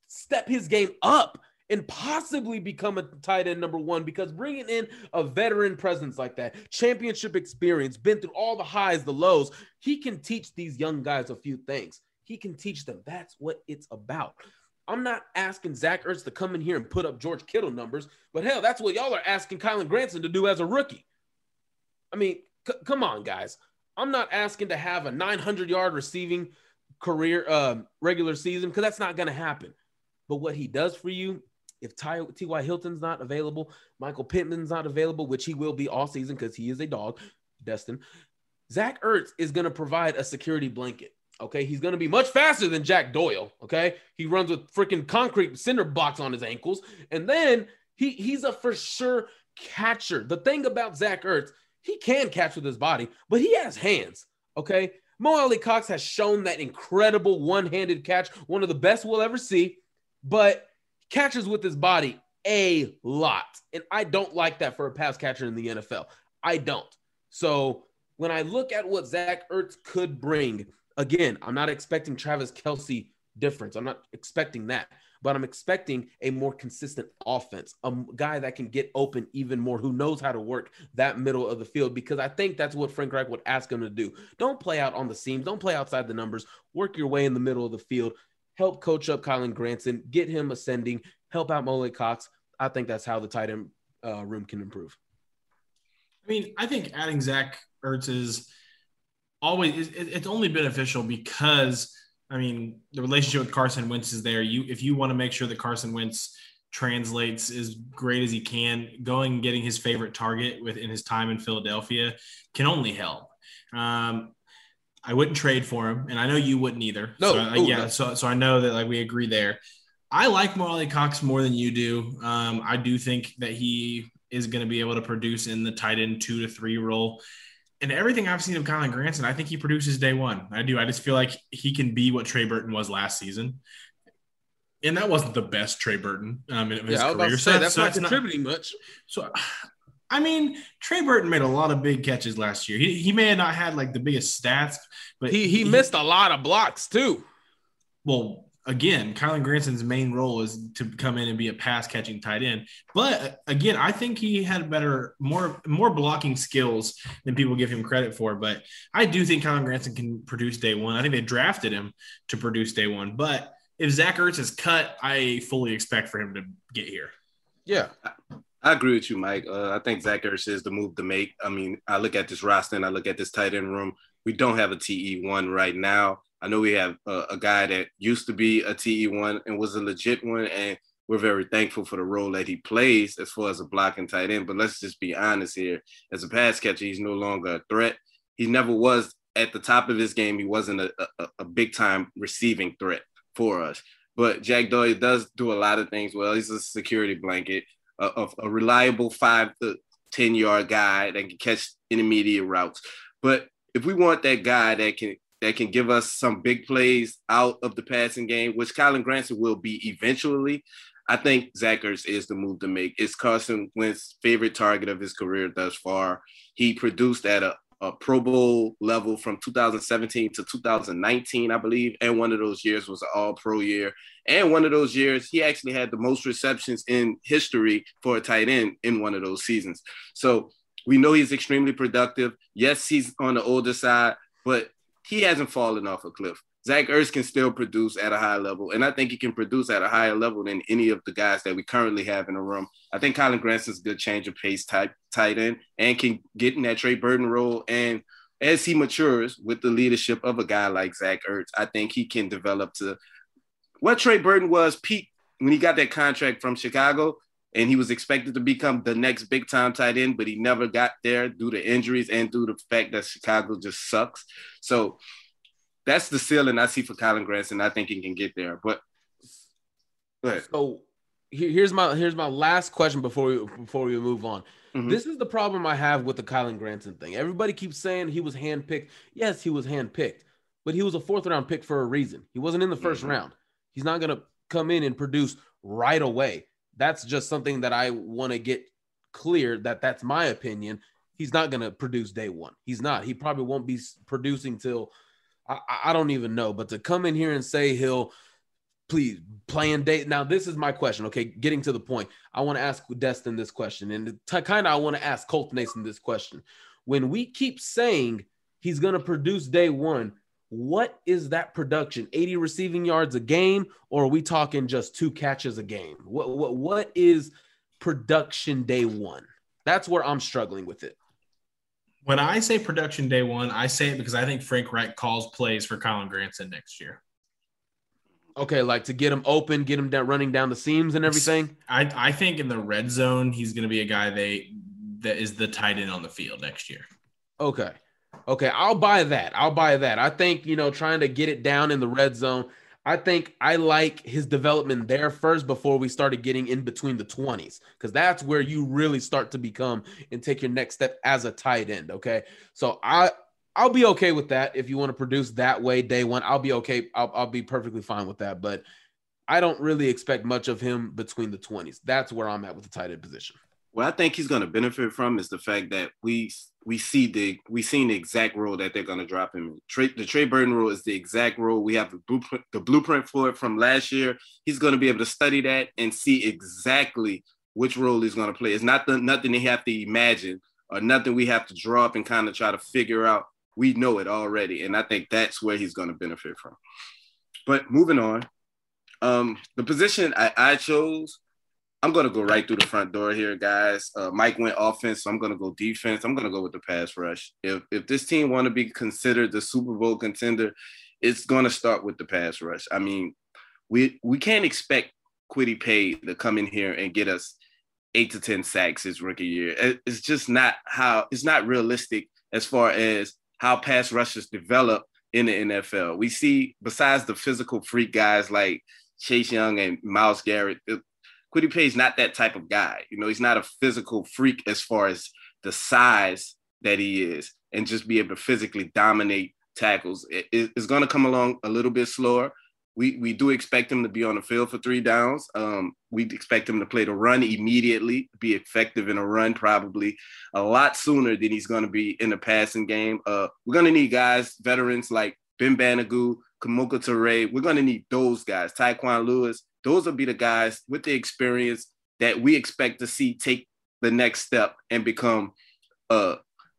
step his game up and possibly become a tight end number one because bringing in a veteran presence like that, championship experience, been through all the highs, the lows, he can teach these young guys a few things. He can teach them. That's what it's about. I'm not asking Zach Ertz to come in here and put up George Kittle numbers, but hell, that's what y'all are asking Kylan Granson to do as a rookie. I mean, c- come on, guys. I'm not asking to have a 900 yard receiving career, uh, regular season, because that's not going to happen. But what he does for you if T.Y. Hilton's not available, Michael Pittman's not available, which he will be all season because he is a dog, Destin. Zach Ertz is going to provide a security blanket. Okay. He's going to be much faster than Jack Doyle. Okay. He runs with freaking concrete cinder blocks on his ankles. And then he, he's a for sure catcher. The thing about Zach Ertz, he can catch with his body, but he has hands. Okay. Mo Alie-Cox has shown that incredible one handed catch, one of the best we'll ever see. But catches with his body a lot. And I don't like that for a pass catcher in the NFL. I don't. So when I look at what Zach Ertz could bring, again, I'm not expecting Travis Kelce difference. I'm not expecting that, but I'm expecting a more consistent offense, a guy that can get open even more, who knows how to work that middle of the field, because I think that's what Frank Reich would ask him to do. Don't play out on the seams, don't play outside the numbers, work your way in the middle of the field, help coach up Kylen Granson, get him ascending, help out Mo Alie-Cox. I think that's how the tight end uh, room can improve. I mean, I think adding Zach Ertz is always it's only beneficial because I mean the relationship with Carson Wentz is there. You if you want to make sure that Carson Wentz translates as great as he can, going and getting his favorite target within his time in Philadelphia can only help. Um, I wouldn't trade for him, and I know you wouldn't either. No, so, uh, yeah. No. So, so I know that like we agree there. I like Mo Alie-Cox more than you do. Um, I do think that he is going to be able to produce in the tight end two to three role. And everything I've seen of Kylen Granson, I think he produces day one. I do. I just feel like he can be what Trey Burton was last season. And that wasn't the best Trey Burton um, in his yeah, career. so that's so not contributing not, much. So I mean, Trey Burton made a lot of big catches last year. He, he may have not had like the biggest stats, but he, he, he missed a lot of blocks too. Well, again, Kylen Granson's main role is to come in and be a pass catching tight end. But again, I think he had better, more more blocking skills than people give him credit for. But I do think Kylen Granson can produce day one. I think they drafted him to produce day one. But if Zach Ertz is cut, I fully expect for him to get here. Yeah. I agree with you, Mike. Uh, I think Zach Ertz is the move to make. I mean, I look at this roster and I look at this tight end room. We don't have a TE1 right now. I know we have a, a guy that used to be a TE1 and was a legit one, and we're very thankful for the role that he plays as far as a blocking tight end. But let's just be honest here. As a pass catcher, he's no longer a threat. He never was at the top of his game. He wasn't a, a, a big time receiving threat for us. But Jack Doyle does do a lot of things well. He's a security blanket a, a reliable five to 10 yard guy that can catch intermediate routes. But if we want that guy that can that can give us some big plays out of the passing game, which Kylen Granson will be eventually, I think Zach Ertz is the move to make. It's Carson Wentz's favorite target of his career thus far. He produced at a, a Pro Bowl level from 2017 to 2019, I believe. And one of those years was an all pro year. And one of those years, he actually had the most receptions in history for a tight end in one of those seasons. So we know he's extremely productive. Yes, he's on the older side, but he hasn't fallen off a cliff. Zach Ertz can still produce at a high level, and I think he can produce at a higher level than any of the guys that we currently have in the room. I think Kylen Granson's a good change of pace type tight end and can get in that Trey Burton role. And as he matures with the leadership of a guy like Zach Ertz, I think he can develop to what Trey Burton was peak when he got that contract from Chicago. And he was expected to become the next big time tight end, but he never got there due to injuries and due to the fact that Chicago just sucks. So that's the ceiling I see for Kylen Granson. I think he can get there. But So here's my here's my last question before we before we move on. Mm-hmm. This is the problem I have with the Kylen Granson thing. Everybody keeps saying he was handpicked. Yes, he was handpicked, but he was a fourth round pick for a reason. He wasn't in the 1st mm-hmm. round. He's not gonna come in and produce right away. That's just something that I want to get clear that that's my opinion. He's not going to produce day one. He's not. He probably won't be producing till I, I don't even know. But to come in here and say he'll please playing date. Now, this is my question. Okay, getting to the point. I want to ask Destin this question, and kind of I want to ask Colt Nason this question. When we keep saying he's going to produce day one, what is that production? 80 receiving yards a game or are we talking just two catches a game? What what, what is production day one? That's where i'm struggling with it. When i say production day one i say it because i think frank reich calls plays for Kylen granson next year. Okay like to get him open get him down running down the seams and everything? I i think in the red zone he's going to be a guy they that is the tight end on the field next year. Okay Okay, I'll buy that. I'll buy that. I think, you know, trying to get it down in the red zone, I think I like his development there first before we started getting in between the 20s, because that's where you really start to become and take your next step as a tight end. Okay. So I, I'll be okay with that. If you want to produce that way day one, I'll be okay. I'll, I'll be perfectly fine with that. But I don't really expect much of him between the 20s. That's where I'm at with the tight end position. What I think he's going to benefit from is the fact that we we see the we seen the exact role that they're going to drop him in. The Trey Burton rule is the exact role. We have the blueprint the blueprint for it from last year. He's going to be able to study that and see exactly which role he's going to play. It's not the, nothing they have to imagine or nothing we have to draw up and kind of try to figure out. We know it already, and I think that's where he's going to benefit from. But moving on, um, the position I, I chose I'm gonna go right through the front door here, guys. Uh, Mike went offense, so I'm gonna go defense. I'm gonna go with the pass rush. If if this team want to be considered the Super Bowl contender, it's gonna start with the pass rush. I mean, we we can't expect Kwity Paye to come in here and get us eight to ten sacks his rookie year. It's just not how it's not realistic as far as how pass rushers develop in the NFL. We see besides the physical freak guys like Chase Young and Myles Garrett, Kwity Paye's not that type of guy. You know, he's not a physical freak as far as the size that he is and just be able to physically dominate tackles. It, it's going to come along a little bit slower. We, we do expect him to be on the field for three downs. Um, we expect him to play the run immediately, be effective in a run probably a lot sooner than he's going to be in the passing game. Uh, we're going to need guys, veterans like Ben Banogu, Kemoko Turay. We're going to need those guys. Tyquan Lewis, those will be the guys with the experience that we expect to see take the next step and become uh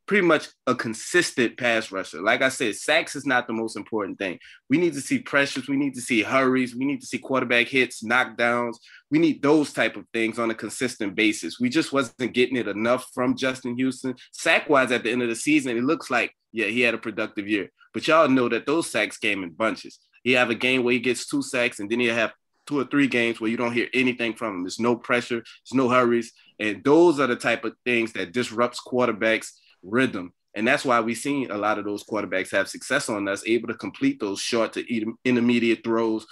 pretty much a consistent pass rusher. Like I said, sacks is not the most important thing. We need to see pressures, we need to see hurries, we need to see quarterback hits, knockdowns. We need those type of things on a consistent basis. We just wasn't getting it enough from Justin Houston. Sack wise, at the end of the season, it looks like yeah he had a productive year. But y'all know that those sacks came in bunches. He have a game where he gets two sacks, and then he have two or three games where you don't hear anything from them. There's no pressure, there's no hurries. And those are the type of things that disrupts quarterbacks' rhythm. And that's why we've seen a lot of those quarterbacks have success on us, able to complete those short to intermediate throws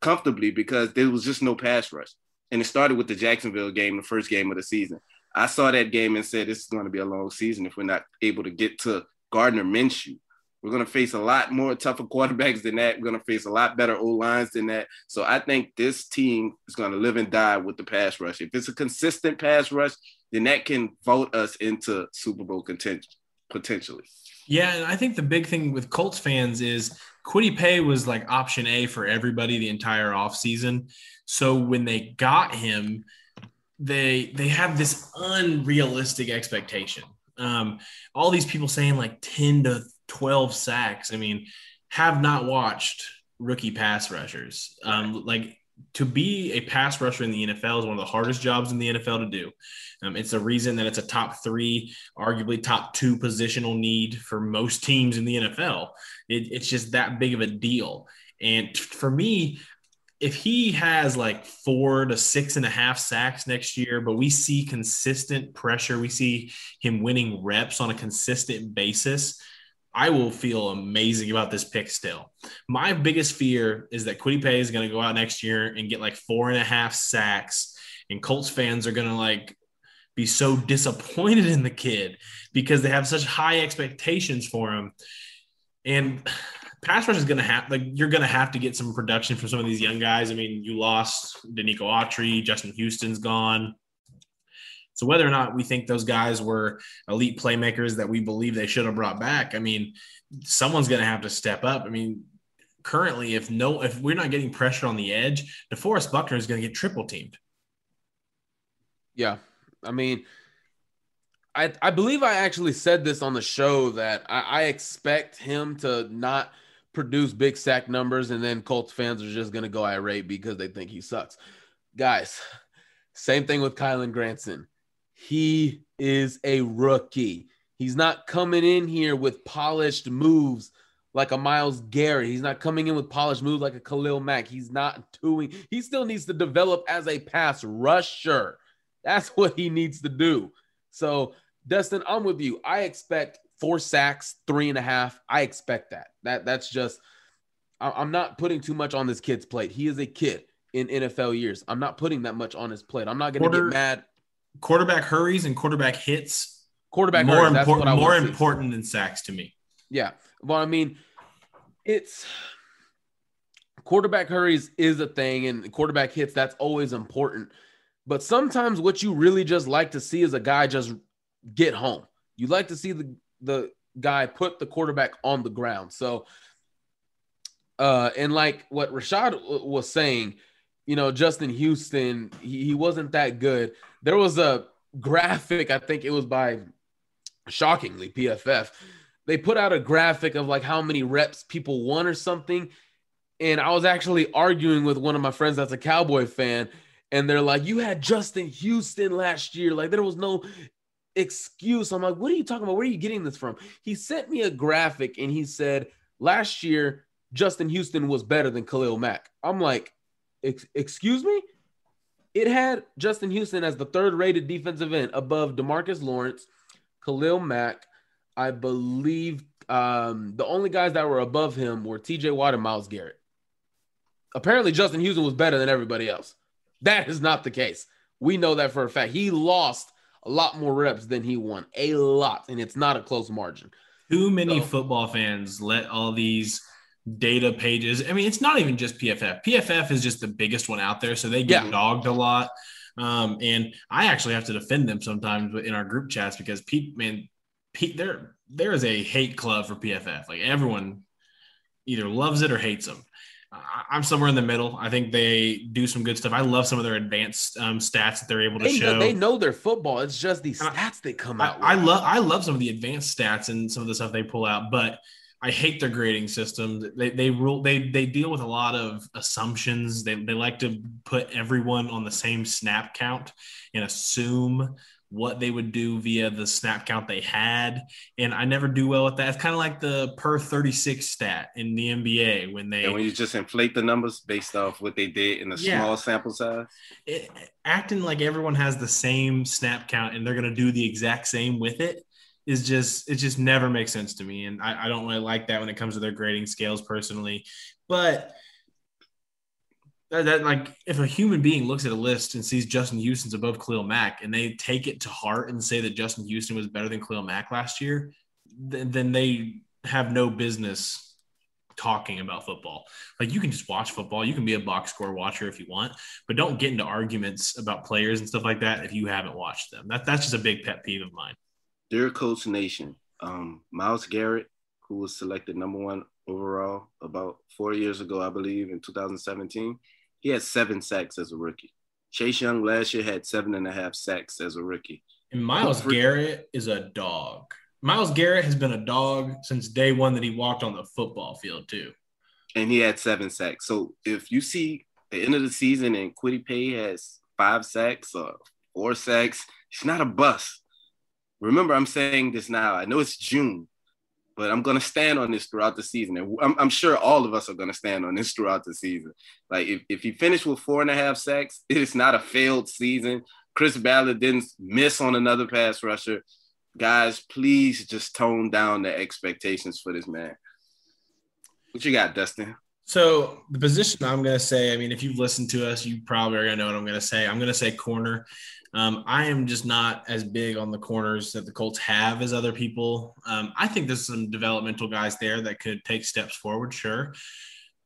comfortably because there was just no pass rush. And it started with the Jacksonville game, the first game of the season. I saw that game and said, this is going to be a long season if we're not able to get to Gardner Minshew. We're going to face a lot more tougher quarterbacks than that. We're going to face a lot better O lines than that. So I think this team is going to live and die with the pass rush. If it's a consistent pass rush, then that can vote us into Super Bowl contention potentially. Yeah, and I think the big thing with Colts fans is Kwity Paye was like option A for everybody the entire offseason. So when they got him, they they have this unrealistic expectation. Um, all these people saying like 10 to 12 sacks. I mean, have not watched rookie pass rushers. Um, like to be a pass rusher in the NFL is one of the hardest jobs in the NFL to do. Um, it's a reason that it's a top three, arguably top two positional need for most teams in the NFL. It, it's just that big of a deal. And for me, if he has like four to six and a half sacks next year, but we see consistent pressure, we see him winning reps on a consistent basis, I will feel amazing about this pick still. My biggest fear is that Kwity Paye is going to go out next year and get like four and a half sacks, and Colts fans are going to like be so disappointed in the kid because they have such high expectations for him. And pass rush is going to have like you're going to have to get some production from some of these young guys. I mean, you lost Denico Autry, Justin Houston's gone. So whether or not we think those guys were elite playmakers that we believe they should have brought back, I mean, someone's going to have to step up. I mean, currently, if no, if we're not getting pressure on the edge, DeForest Buckner is going to get triple teamed. Yeah, I mean, I I believe I actually said this on the show that I, I expect him to not produce big sack numbers, and then Colts fans are just going to go irate because they think he sucks. Guys, same thing with Kylen Granson. He is a rookie. He's not coming in here with polished moves like a Myles Garrett. He's not coming in with polished moves like a Khalil Mack. He's not doing, he still needs to develop as a pass rusher. That's what he needs to do. So, Dustin, I'm with you. I expect four sacks, three and a half. I expect that. That that's just. I'm not putting too much on this kid's plate. He is a kid in NFL years. I'm not putting that much on his plate. I'm not going to get mad. Quarterback hurries and quarterback hits. Quarterback more hurries, important. More important than sacks to me. Yeah. Well, I mean, it's quarterback hurries is a thing, and quarterback hits. That's always important. But sometimes what you really just like to see is a guy just get home. You like to see the the guy put the quarterback on the ground. So, uh, and like what Rashad was saying, you know, Justin Houston, he, he wasn't that good. There was a graphic, I think it was by shockingly PFF. They put out a graphic of like how many reps people won or something. And I was actually arguing with one of my friends that's a Cowboy fan. And they're like, you had Justin Houston last year. Like, there was no excuse. I'm like, what are you talking about? Where are you getting this from? He sent me a graphic and he said, last year, Justin Houston was better than Khalil Mack. I'm like, excuse me? It had Justin Houston as the third rated defensive end above Demarcus Lawrence, Khalil Mack. I believe um, the only guys that were above him were TJ Watt and Myles Garrett. Apparently, Justin Houston was better than everybody else. That is not the case. We know that for a fact. He lost a lot more reps than he won, a lot, and it's not a close margin. Too many so, football fans let all these data pages. I mean, it's not even just PFF. PFF is just the biggest one out there, so they get yeah. dogged a lot. Um, and I actually have to defend them sometimes in our group chats because Pete, man, Pete, there there is a hate club for PFF. Like everyone either loves it or hates them. I'm somewhere in the middle. I think they do some good stuff. I love some of their advanced um, stats that they're able to they show. Know, they know their football. It's just these stats that come out. I, I love I love some of the advanced stats and some of the stuff they pull out, but I hate their grading system. They they rule they they deal with a lot of assumptions. They they like to put everyone on the same snap count and assume what they would do via the snap count they had. And I never do well with that. It's kind of like the per 36 stat in the NBA when they and when you just inflate the numbers based off what they did in a yeah, small sample size. It, acting like everyone has the same snap count and they're going to do the exact same with it is just it just never makes sense to me. And I, I don't really like that when it comes to their grading scales personally. But that, that, like if a human being looks at a list and sees Justin Houston's above Khalil Mack and they take it to heart and say that Justin Houston was better than Khalil Mack last year, then, then they have no business talking about football. Like you can just watch football, you can be a box score watcher if you want, but don't get into arguments about players and stuff like that if you haven't watched them. That, that's just a big pet peeve of mine. Dear Coach Nation, um, Myles Garrett, who was selected number one overall about four years ago, I believe, in 2017 he had seven sacks as a rookie. Chase Young last year had seven and a half sacks as a rookie. And Myles Garrett is a dog. Myles Garrett has been a dog since day one that he walked on the football field, too. And he had seven sacks. So if you see the end of the season and Kwity Paye has five sacks or four sacks, he's not a bust. Remember, I'm saying this now. I know it's June, but I'm gonna stand on this throughout the season, and I'm, I'm sure all of us are gonna stand on this throughout the season. Like if, if he finished with four and a half sacks, it is not a failed season. Chris Ballard didn't miss on another pass rusher. Guys, please just tone down the expectations for this man. What you got, Dustin? So the position I'm going to say, I mean, if you've listened to us, you probably are going to know what I'm going to say. I'm going to say corner. Um, I am just not as big on the corners that the Colts have as other people. Um, I think there's some developmental guys there that could take steps forward, sure.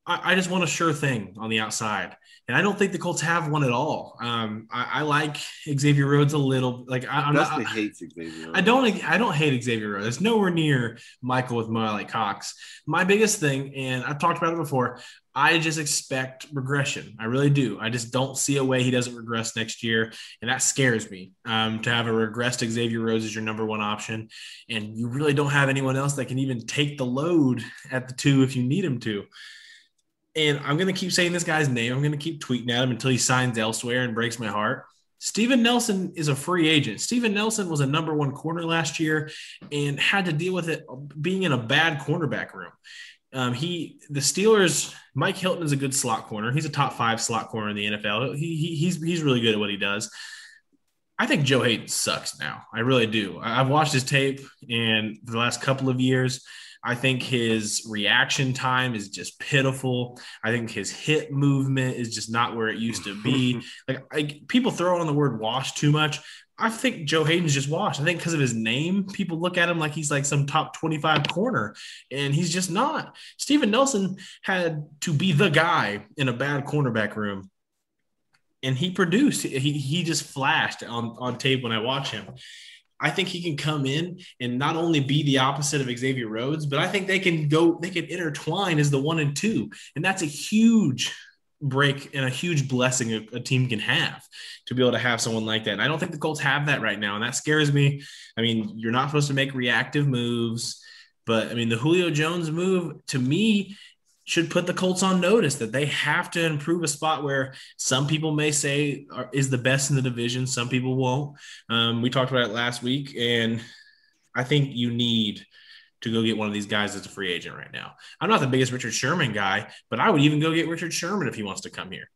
I, I, just want a sure thing on the outside. And I don't think the Colts have one at all. Um, I, I, like Xavier Rhodes a little. Like I, am not. hates Xavier. Rhodes. I don't. I don't hate Xavier Rhodes. It's nowhere near Michael with Mo Alie-Cox. My biggest thing, and I've talked about it before. I just expect regression. I really do. I just don't see a way he doesn't regress next year, and that scares me. Um, to have a regressed Xavier Rhodes as your number one option, and you really don't have anyone else that can even take the load at the two if you need him to. And I'm going to keep saying this guy's name. I'm going to keep tweeting at him until he signs elsewhere and breaks my heart. Steven Nelson is a free agent. Steven Nelson was a number one corner last year and had to deal with it being in a bad cornerback room. Um, he, the Steelers, Mike Hilton is a good slot corner. He's a top five slot corner in the NFL. He, he he's he's really good at what he does. I think Joe Haden sucks now. I really do. I've watched his tape, and the last couple of years, I think his reaction time is just pitiful. I think his hit movement is just not where it used to be. like I, people throw on the word wash too much. I think Joe Haden's just washed. I think because of his name, people look at him like he's like some top 25 corner, and he's just not. Steven Nelson had to be the guy in a bad cornerback room. And he produced. He, he just flashed on, on tape when I watch him. I think he can come in and not only be the opposite of Xavier Rhodes, but I think they can go, they can intertwine as the one and two. And that's a huge break and a huge blessing a, a, team can have to be able to have someone like that. And I don't think the Colts have that right now. And that scares me. I mean, you're not supposed to make reactive moves, but I mean, the Julio Jones move to me should put the Colts on notice that they have to improve a spot where some people may say are, is the best in the division. Some people won't. Um, we talked about it last week, and I think you need to go get one of these guys as a free agent right now. I'm not the biggest Richard Sherman guy, but I would even go get Richard Sherman if he wants to come here.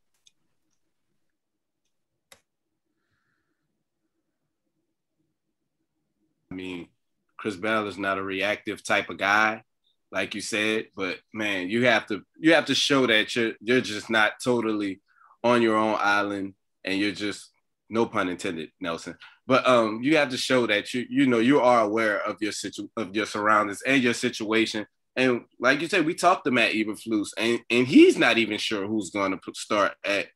I mean, Chris Bell is not a reactive type of guy like you said. But man, you have to you have to show that you're you're just not totally on your own island and you're just no pun intended, Nelson. But um, you have to show that you you know you are aware of your situ of your surroundings and your situation. And like you said, we talked to Matt Eberflus, and and he's not even sure who's going to start at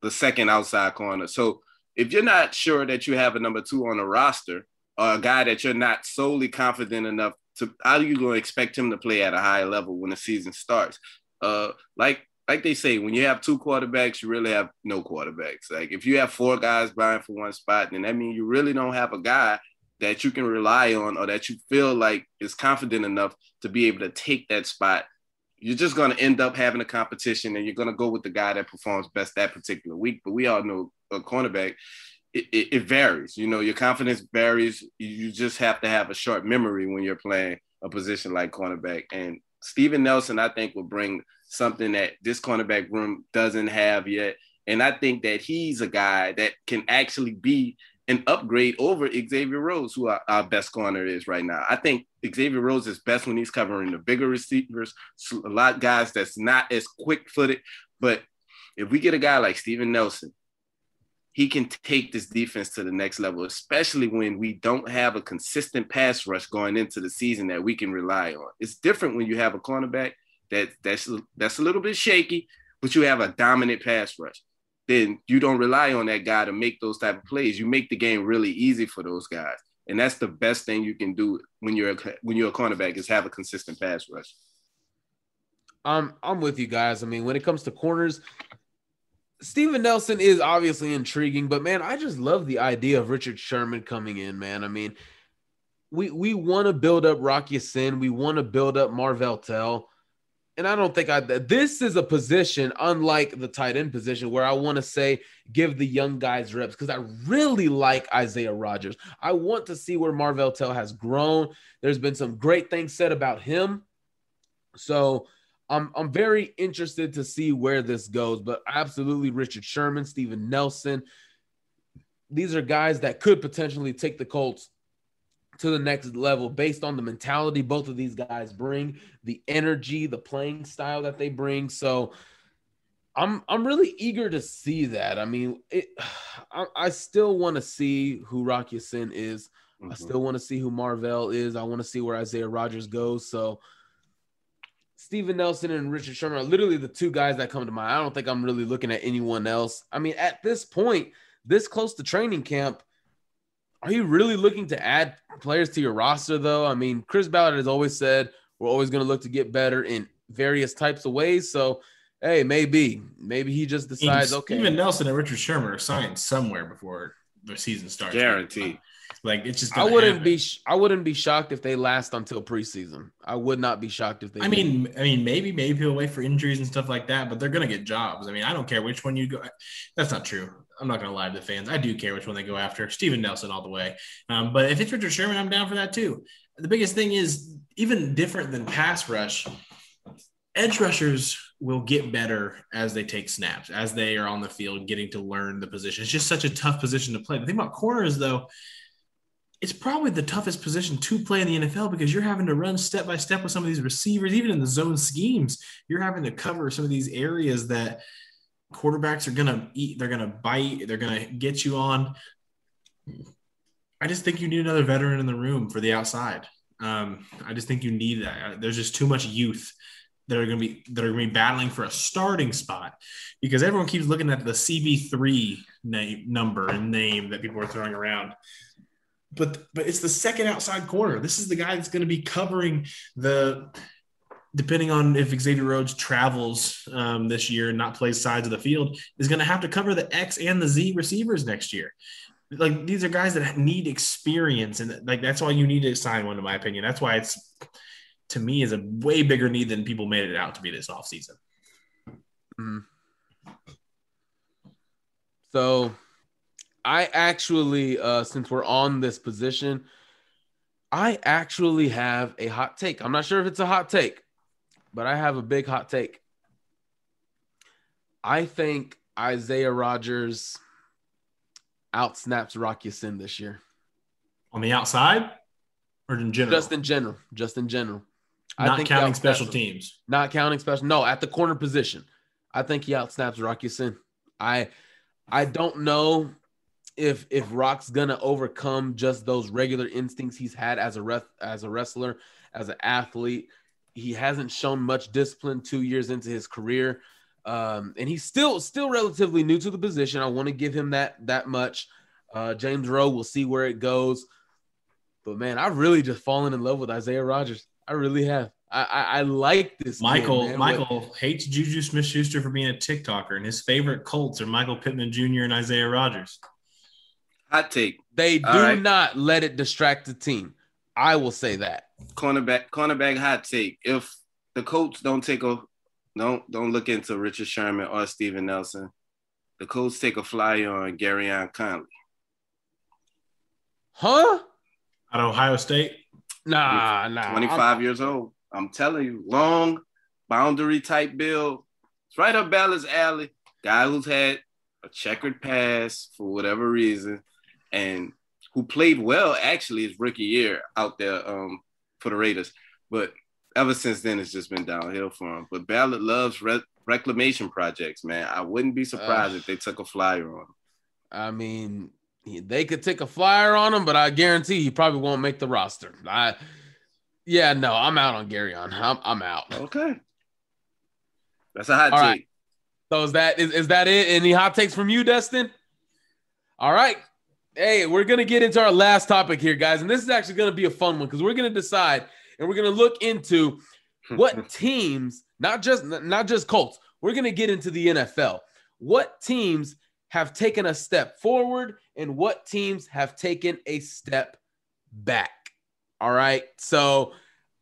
the second outside corner. So if you're not sure that you have a number two on the roster, or a guy that you're not solely confident enough to how are you going to expect him to play at a high level when the season starts? Uh, like like they say, when you have two quarterbacks, you really have no quarterbacks. Like if you have four guys vying for one spot, then that means you really don't have a guy that you can rely on or that you feel like is confident enough to be able to take that spot. You're just going to end up having a competition and you're going to go with the guy that performs best that particular week. But we all know a cornerback, it, it, varies. You know, your confidence varies. You just have to have a short memory when you're playing a position like cornerback. And Steven Nelson, I think, will bring something that this cornerback room doesn't have yet. And I think that he's a guy that can actually be an upgrade over Xavier Rhodes, who our, our best corner is right now. I think Xavier Rhodes is best when he's covering the bigger receivers, a lot of guys that's not as quick footed. But if we get a guy like Steven Nelson, he can take this defense to the next level, especially when we don't have a consistent pass rush going into the season that we can rely on. It's different when you have a cornerback that that's that's a little bit shaky, but you have a dominant pass rush. Then you don't rely on that guy to make those type of plays. You make the game really easy for those guys, and that's the best thing you can do when you're a, when you're a cornerback is have a consistent pass rush. Um, I'm with you guys. I mean, when it comes to corners, Steven Nelson is obviously intriguing, but man, I just love the idea of Richard Sherman coming in, man. I mean, we we want to build up Rock Ya-Sin, we want to build up Marvell Tell. and I don't think I this is a position unlike the tight end position where I want to say give the young guys reps because I really like Isaiah Rodgers. I want to see where Marvell Tell has grown. There's been some great things said about him. So I'm I'm very interested to see where this goes, but absolutely Richard Sherman, Steven Nelson. These are guys that could potentially take the Colts to the next level based on the mentality both of these guys bring, the energy, the playing style that they bring. So I'm I'm really eager to see that. I mean, it, I, I still want to see who Rock Ya-Sin is. Mm-hmm. I still want to see who Marvell is. I want to see where Isaiah Rodgers goes. So Steven Nelson and Richard Sherman are literally the two guys that come to mind. I don't think I'm really looking at anyone else. I mean, at this point, this close to training camp, are you really looking to add players to your roster, though? I mean, Chris Ballard has always said we're always going to look to get better in various types of ways. So, hey, maybe, maybe he just decides, okay. Steven Nelson and Richard Sherman are signed somewhere before the season starts. Guaranteed. Like it's just. I wouldn't happen. be. I wouldn't be shocked if they last until preseason. I would not be shocked if they. I mean, I mean, maybe maybe people wait for injuries and stuff like that, but they're gonna get jobs. I mean, I don't care which one you go. That's not true. I'm not gonna lie to the fans. I do care which one they go after. Steven Nelson all the way. Um, but if it's Richard Sherman, I'm down for that too. The biggest thing is even different than pass rush. Edge rushers will get better as they take snaps, as they are on the field, getting to learn the position. It's just such a tough position to play. The thing about corners, though, it's probably the toughest position to play in the NFL because you're having to run step by step with some of these receivers, even in the zone schemes. You're having to cover some of these areas that quarterbacks are going to eat, they're going to bite, they're going to get you on. I just think you need another veteran in the room for the outside. Um, I just think you need that. There's just too much youth that are going to be that are going to be battling for a starting spot because everyone keeps looking at the CB3 name number and name that people are throwing around but but it's the second outside corner. This is the guy that's going to be covering the. Depending on if Xavier Rhodes travels um, this year and not plays sides of the field, is going to have to cover the X and the Z receivers next year. Like these are guys that need experience, and like that's why you need to sign one, in my opinion. That's why it's to me is a way bigger need than people made it out to be this offseason. Mm. So I actually, uh, since we're on this position, I actually have a hot take. I'm not sure if it's a hot take, but I have a big hot take. I think Isaiah Rodgers outsnaps Rock Ya-Sin this year. On the outside or in general? Just in general. Just in general. Not I think counting special teams. Not counting special. No, at the corner position. I think he outsnaps Rock Ya-Sin. I I don't know if if Rock's gonna overcome just those regular instincts he's had as a ref, as a wrestler, as an athlete. He hasn't shown much discipline two years into his career, um, and he's still still relatively new to the position. I want to give him that that much. Uh, James Rowe, we'll see where it goes. But man, I've really just fallen in love with Isaiah Rodgers. I really have. I, I, I like this. Michael Michael but, hates Juju Smith Schuster for being a TikToker, and his favorite Colts are Michael Pittman Jr. and Isaiah Rodgers. Hot take. They do right. not let it distract the team. I will say that. Cornerback, cornerback hot take. If the Colts don't take a don't don't look into Richard Sherman or Steven Nelson, the Colts take a flyer on Gareon Conley. Huh? At Ohio State? Nah, nah. 25 I'm... years old. I'm telling you, long boundary type build. It's right up Bella's alley. Guy who's had a checkered past for whatever reason and who played well actually his rookie year out there um, for the Raiders. But ever since then, it's just been downhill for him. But Ballard loves re- reclamation projects, man. I wouldn't be surprised uh, if they took a flyer on him. I mean, they could take a flyer on him, but I guarantee he probably won't make the roster. I, yeah, no, I'm out on Gareon. I'm, I'm out. Okay, that's a hot All take. Right. So is that is, is that it? Any hot takes from you, Destin? All right, Hey, we're gonna get into our last topic here, guys, and this is actually gonna be a fun one because we're gonna decide and we're gonna look into what teams, not just not just Colts, we're gonna get into the NFL. What teams have taken a step forward and what teams have taken a step back. All right, so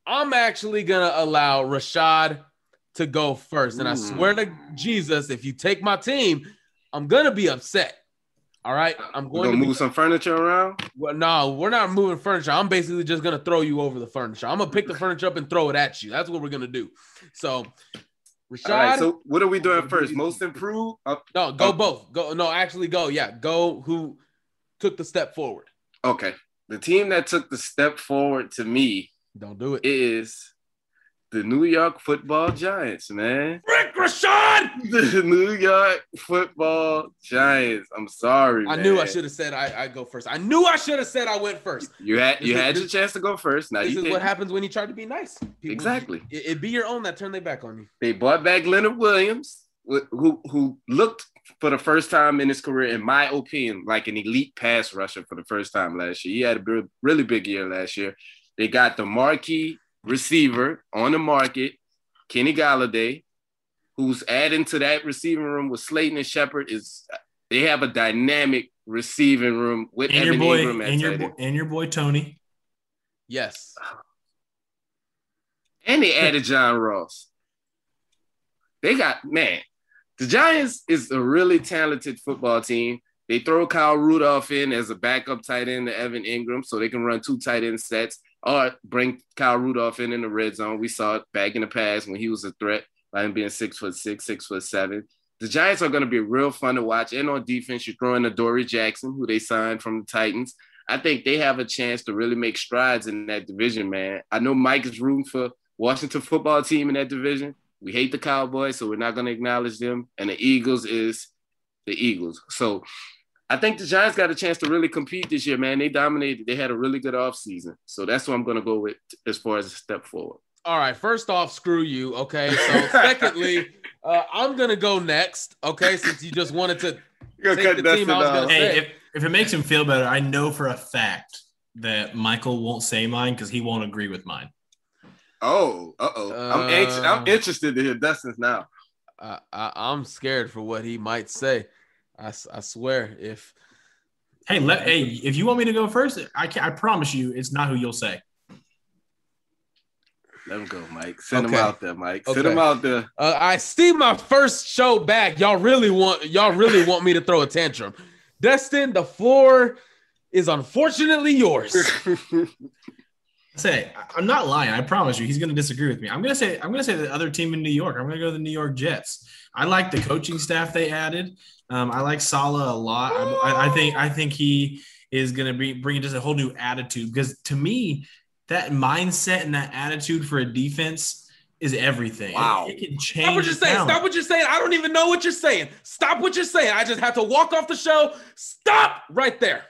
I'm actually gonna allow Rashad to go first. And I swear to Jesus, if you take my team, I'm gonna be upset. All right. I'm going gonna to be move some furniture around. well, no, we're not moving furniture. I'm basically just gonna throw you over the furniture. I'm gonna pick the furniture up and throw it at you. That's what we're gonna do. So, Rashad, All right. So what are we doing first? Most improved. Uh, no, go Oh. both. Go no, actually go. Yeah, go. Who took the step forward? okay. The team that took the step forward to me Don't do it. is the New York Football Giants, man. Rick Rashad. The New York Football Giants. I'm sorry. I knew I should have said I, I go first. I knew I should have said I went first. You had you This had your this- chance to go first. Now This is did. what happens when you try to be nice. People- Exactly. It, it be your own that turn their back on you. They bought back Leonard Williams, who who looked for the first time in his career, in my opinion, like an elite pass rusher for the first time last year. He had a really big year last year. They got the marquee receiver on the market, Kenny Golladay, who's adding to that receiving room with Slayton and Shepard. Is they have a dynamic receiving room with And your Evan boy, Ingram at and your tight and your boy Tony. Yes. And they added John Ross. They got man. The Giants is a really talented football team. They throw Kyle Rudolph in as a backup tight end to Evan Engram, so they can run two tight end sets, or bring Kyle Rudolph in in the red zone. We saw it back in the past when he was a threat by him being six foot six, six foot seven. The Giants are going to be real fun to watch. And on defense, you're throwing to Dory Jackson, who they signed from the Titans. I think they have a chance to really make strides in that division, man. I know Mike is for Washington football team in that division. We hate the Cowboys, so we're not going to acknowledge them. And the Eagles is the Eagles. So I think the Giants got a chance to really compete this year, man. They dominated. They had a really good offseason. So that's what I'm going to go with as far as a step forward. All right. First off, screw you. Okay. So, secondly, uh, I'm gonna go next. Okay, since you just wanted to. You're Take the team I was gonna Hey, say. if, if it makes him feel better, I know for a fact that Michael won't say mine because he won't agree with mine. Oh, uh-oh. I'm, anxious, I'm Uh, interested to hear Dustin's now. I, I, I'm scared for what he might say. I, s- I swear, if Hey, let hey, if you want me to go first, I can, I promise you, it's not who you'll say. Let him go, Mike. Send him out there, Mike. Send Okay. him out there. uh, I see my first show back, y'all really want y'all really want me to throw a tantrum. Destin, the floor is unfortunately yours. Say, I- I'm not lying. I promise you, he's going to disagree with me. I'm going to say, I'm going to say the other team in New York. I'm going to go to the New York Jets. I like the coaching staff they added. Um, I like Saleh a lot. I, I, I think, I think he is going to be bringing just a whole new attitude because to me, that mindset and that attitude for a defense is everything. Wow. it, can change. Stop what you're saying. Stop what you're saying. I don't even know what you're saying. Stop what you're saying. I just have to walk off the show. Stop right there.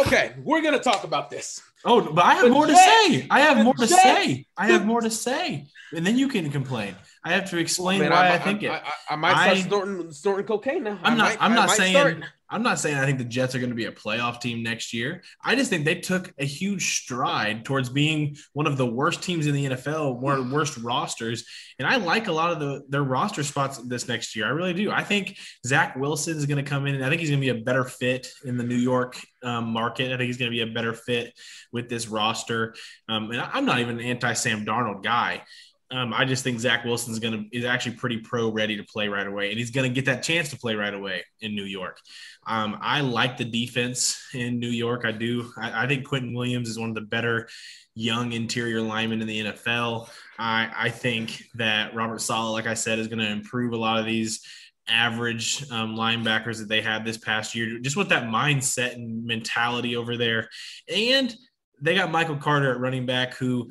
Okay, we're gonna talk about this. Oh, but I have The more to say. I have the more to Jets- say. I have more to say, and then you can complain. I have to explain Man, why I, I, think it. I, I, I might start I- snorting, snorting cocaine now. I I'm not. might- I'm not saying. start. I'm not saying I think the Jets are going to be a playoff team next year. I just think they took a huge stride towards being one of the worst teams in the NFL, one of the worst rosters. And I like a lot of the their roster spots this next year. I really do. I think Zach Wilson is going to come in, and I think he's going to be a better fit in the New York um, market. I think he's going to be a better fit with this roster. Um, and I- I'm not even an anti Sam Darnold guy. Um, I just think Zach Wilson's gonna is actually pretty pro ready to play right away, and he's gonna get that chance to play right away in New York. Um, I like the defense in New York. I do. I, I think Quinnen Williams is one of the better young interior linemen in the NFL. I, I think that Robert Saleh, like I said, is going to improve a lot of these average um, linebackers that they had this past year, just with that mindset and mentality over there. And they got Michael Carter at running back, who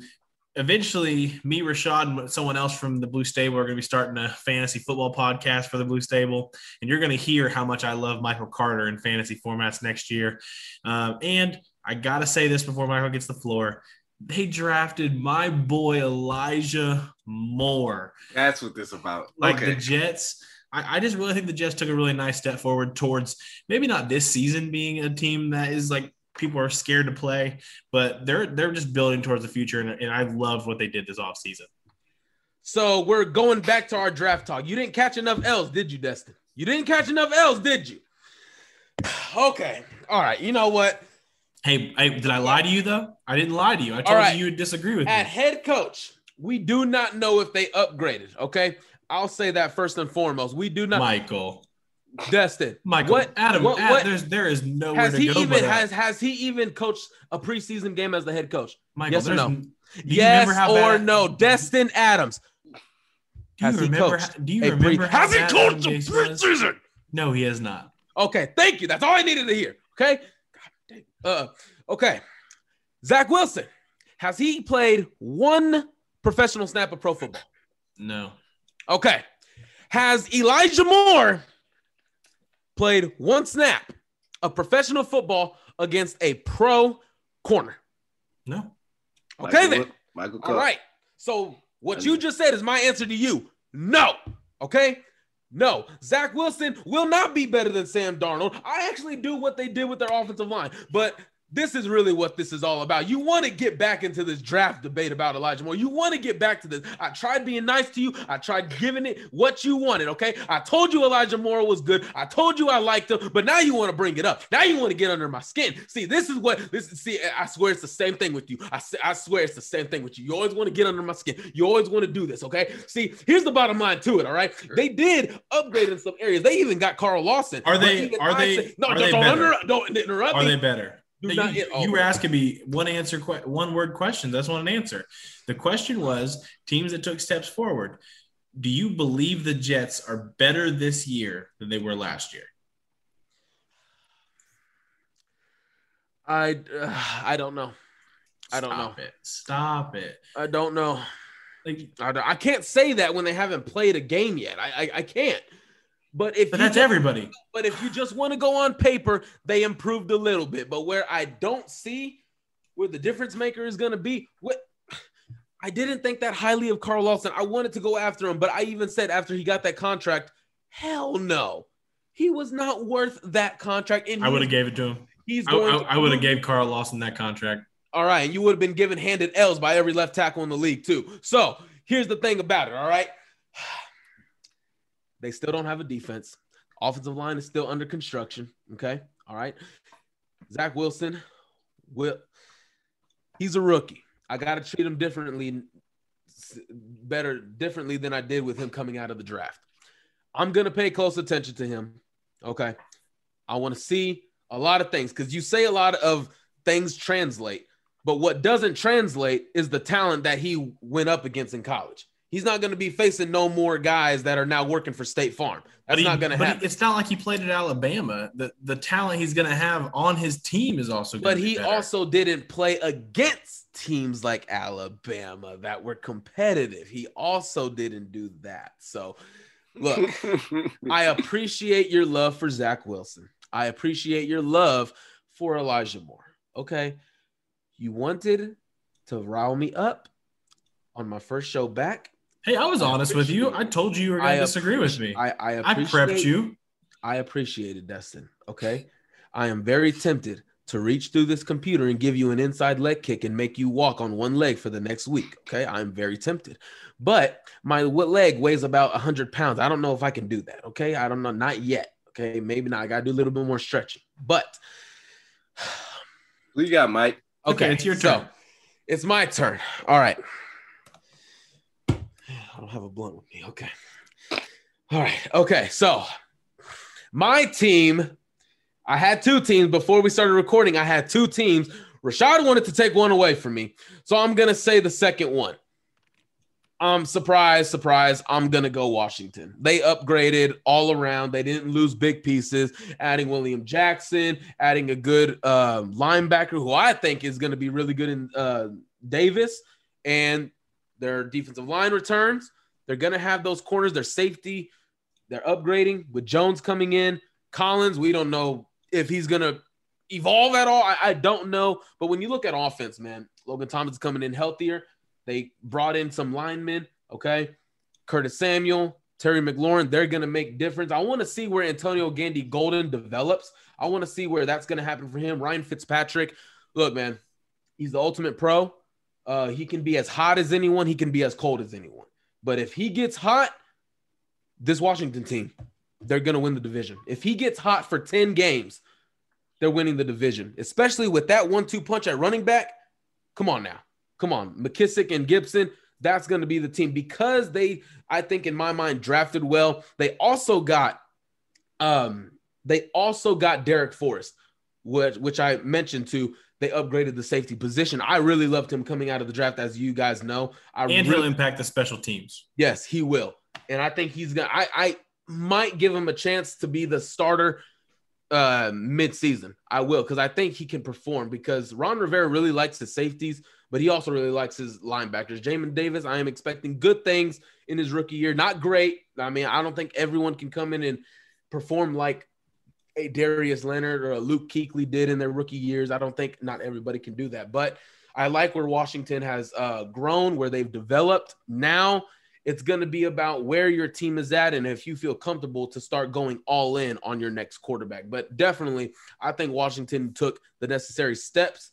eventually me, Rashad, and someone else from the Blue Stable are going to be starting a fantasy football podcast for the Blue Stable. And you're going to hear how much I love Michael Carter in fantasy formats next year. Um, and I got to say this before Michael gets the floor. They drafted my boy Elijah Moore. That's what this about. Like okay. the Jets. I, I just really think the Jets took a really nice step forward towards maybe not this season being a team that is like people are scared to play, but they're they're just building towards the future, and, and I love what they did this offseason. So we're going back to our draft talk. You didn't catch enough L's, did you, Destin? You didn't catch enough L's, did you? Okay. All right. You know what? Hey, hey, did I lie to you though? I didn't lie to you. I told right. you you would disagree with At me. head coach, we do not know if they upgraded. Okay, I'll say that first and foremost. We do not. Michael. Destin. Michael. What Adam. What, Adam what there's there is nowhere has to he go even has has he even coached a preseason game as the head coach? Michael, yes or no? n- do you yes or bad- no? Destin Adams. Do you has he remember? coached how- do you a pre- remember has he coached a was? preseason? No, he has not. Okay, thank you. That's all I needed to hear. Okay. God dang. Uh, okay. Zach Wilson. Has he played one professional snap of pro football? No. Okay. Has Elijah Moore played one snap of professional football against a pro corner? No. Okay, Michael, then. Michael All Cup. right. So what you just said is my answer to you. No. Okay. No. Zach Wilson will not be better than Sam Darnold. I actually do what they did with their offensive line, but this is really what this is all about. You want to get back into this draft debate about Elijah Moore. You want to get back to this. I tried being nice to you. I tried giving it what you wanted. Okay. I told you Elijah Moore was good. I told you I liked him, but now you want to bring it up. Now you want to get under my skin. See, this is what this is. See, I swear it's the same thing with you. I, I swear it's the same thing with you. You always want to get under my skin. You always want to do this. Okay. See, here's the bottom line to it. All right. They did upgrade in some areas. They even got Carl Lawson. Are they- are they- no, are don't, they don't, under, don't interrupt Are me. they better? Do No, not you, hit- you were asking me one answer, one word questions. That's not an answer. The question was teams that took steps forward. Do you believe the Jets are better this year than they were last year? I uh, I don't know. I don't Stop know. it. Stop it. I don't know. Like, I, don't- I can't say that when they haven't played a game yet. I I, I can't. But if but you that's just- everybody. But if you just want to go on paper, they improved a little bit. But where I don't see where the difference maker is going to be, what I didn't think that highly of Carl Lawson. I wanted to go after him, but I even said after he got that contract, hell no, he was not worth that contract. And I would have gave it to him. He's I, going. to I, would have gave Carl Lawson that contract. all right, and you would have been given handed L's by every left tackle in the league too. So here's the thing about it. All right, they still don't have a defense. Offensive line is still under construction. Okay, all right. Zach Wilson, will he's a rookie. I got to treat him differently, better differently than I did with him coming out of the draft. I'm gonna pay close attention to him. Okay, I want to see a lot of things because you say a lot of things translate, but what doesn't translate is the talent that he went up against in college. He's not going to be facing no more guys that are now working for State Farm. That's he- not going to but happen. It's not like he played at Alabama. The the talent he's going to have on his team is also. Gonna But be he better. also didn't play against teams like Alabama that were competitive. He also didn't do that. So, look, I appreciate your love for Zach Wilson. I appreciate your love for Elijah Moore. Okay. You wanted to rile me up on my first show back. Hey, I was honest with you. I told you you were going to disagree with me. I, I I prepped you. I appreciate it, Destin. Okay. I am very tempted to reach through this computer and give you an inside leg kick and make you walk on one leg for the next week. Okay. I'm very tempted. But my leg weighs about 100 pounds. I don't know if I can do that. Okay. I don't know. Not yet. Okay. Maybe not. I got to do a little bit more stretching. But Who you got, Mike? okay. Okay, it's your so turn. it's my turn. All right. I don't have a blunt with me. Okay. All right. Okay. So my team, I had two teams before we started recording. I had two teams. Rashad wanted to take one away from me. So I'm going to say the second one. I'm um, surprise, surprise. I'm gonna go Washington. They upgraded all around. They didn't lose big pieces. Adding William Jackson, adding a good uh, linebacker who I think is going to be really good in uh, Davis, and their defensive line returns. They're going to have those corners. Their safety. They're upgrading with Jones coming in. Collins, we don't know if he's going to evolve at all. I, I don't know. But when you look at offense, man, Logan Thomas is coming in healthier. They brought in some linemen, okay? Curtis Samuel, Terry McLaurin, they're going to make difference. I want to see where Antonio Gandy Golden develops. I want to see where that's going to happen for him. Ryan Fitzpatrick, look, man, he's the ultimate pro. Uh, he can be as hot as anyone, he can be as cold as anyone. But if he gets hot, this Washington team, they're going to win the division. If he gets hot for 10 games, they're winning the division, especially with that one two punch at running back. Come on now. Come on. McKissic and Gibson, that's going to be the team because they, I think, in my mind, drafted well. They also got, um, they also got Darrick Forrest, which which I mentioned to. They upgraded the safety position. I really loved him coming out of the draft, as you guys know. I and really, he'll impact the special teams. Yes, he will, and I think he's gonna. I I might give him a chance to be the starter uh mid-season. I will because I think he can perform because Ron Rivera really likes his safeties, but he also really likes his linebackers. Jamin Davis, I am expecting good things in his rookie year. Not great. I mean, I don't think everyone can come in and perform like a Darius Leonard or a Luke Kuechly did in their rookie years. I don't think not everybody can do that, but I like where Washington has uh, grown, where they've developed. Now it's going to be about where your team is at and if you feel comfortable to start going all in on your next quarterback. But definitely, I think Washington took the necessary steps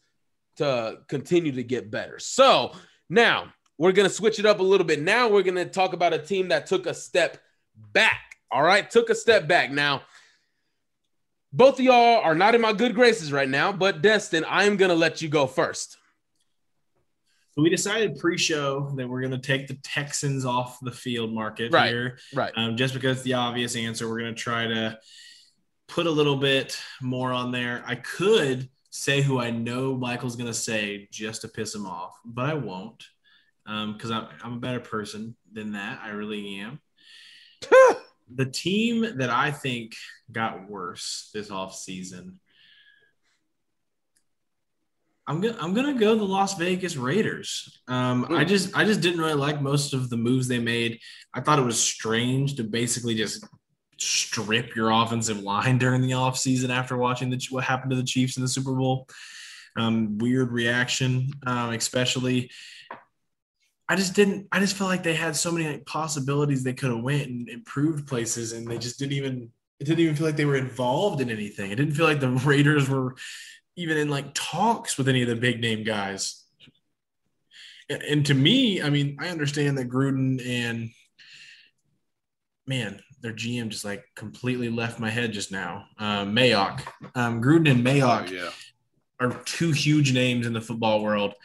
to continue to get better. So now we're going to switch it up a little bit. Now we're going to talk about a team that took a step back. All right, took a step back. Now, both of y'all are not in my good graces right now, but Destin, I'm going to let you go first. So we decided pre-show that we're going to take the Texans off the field market Right, here, right. Um, just because the obvious answer. We're going to try to put a little bit more on there. I could say who I know Michael's going to say just to piss him off, but I won't because I'm, I'm a better person than that. I really am. the team that I think got worse this offseason I'm gonna I'm gonna go the Las Vegas Raiders. Um, I just I just didn't really like most of the moves they made. I thought it was strange to basically just strip your offensive line during the offseason after watching the, what happened to the Chiefs in the Super Bowl. Um, weird reaction, um, especially. I just didn't. I just felt like they had so many possibilities they could have went and improved places, and they just didn't even. It didn't even feel like they were involved in anything. It didn't feel like the Raiders were even in like talks with any of the big name guys. And, and to me, I mean, I understand that Gruden and man, their GM just like completely left my head just now. Um, Mayock, um, Gruden and Mayock Oh, yeah. are two huge names in the football world.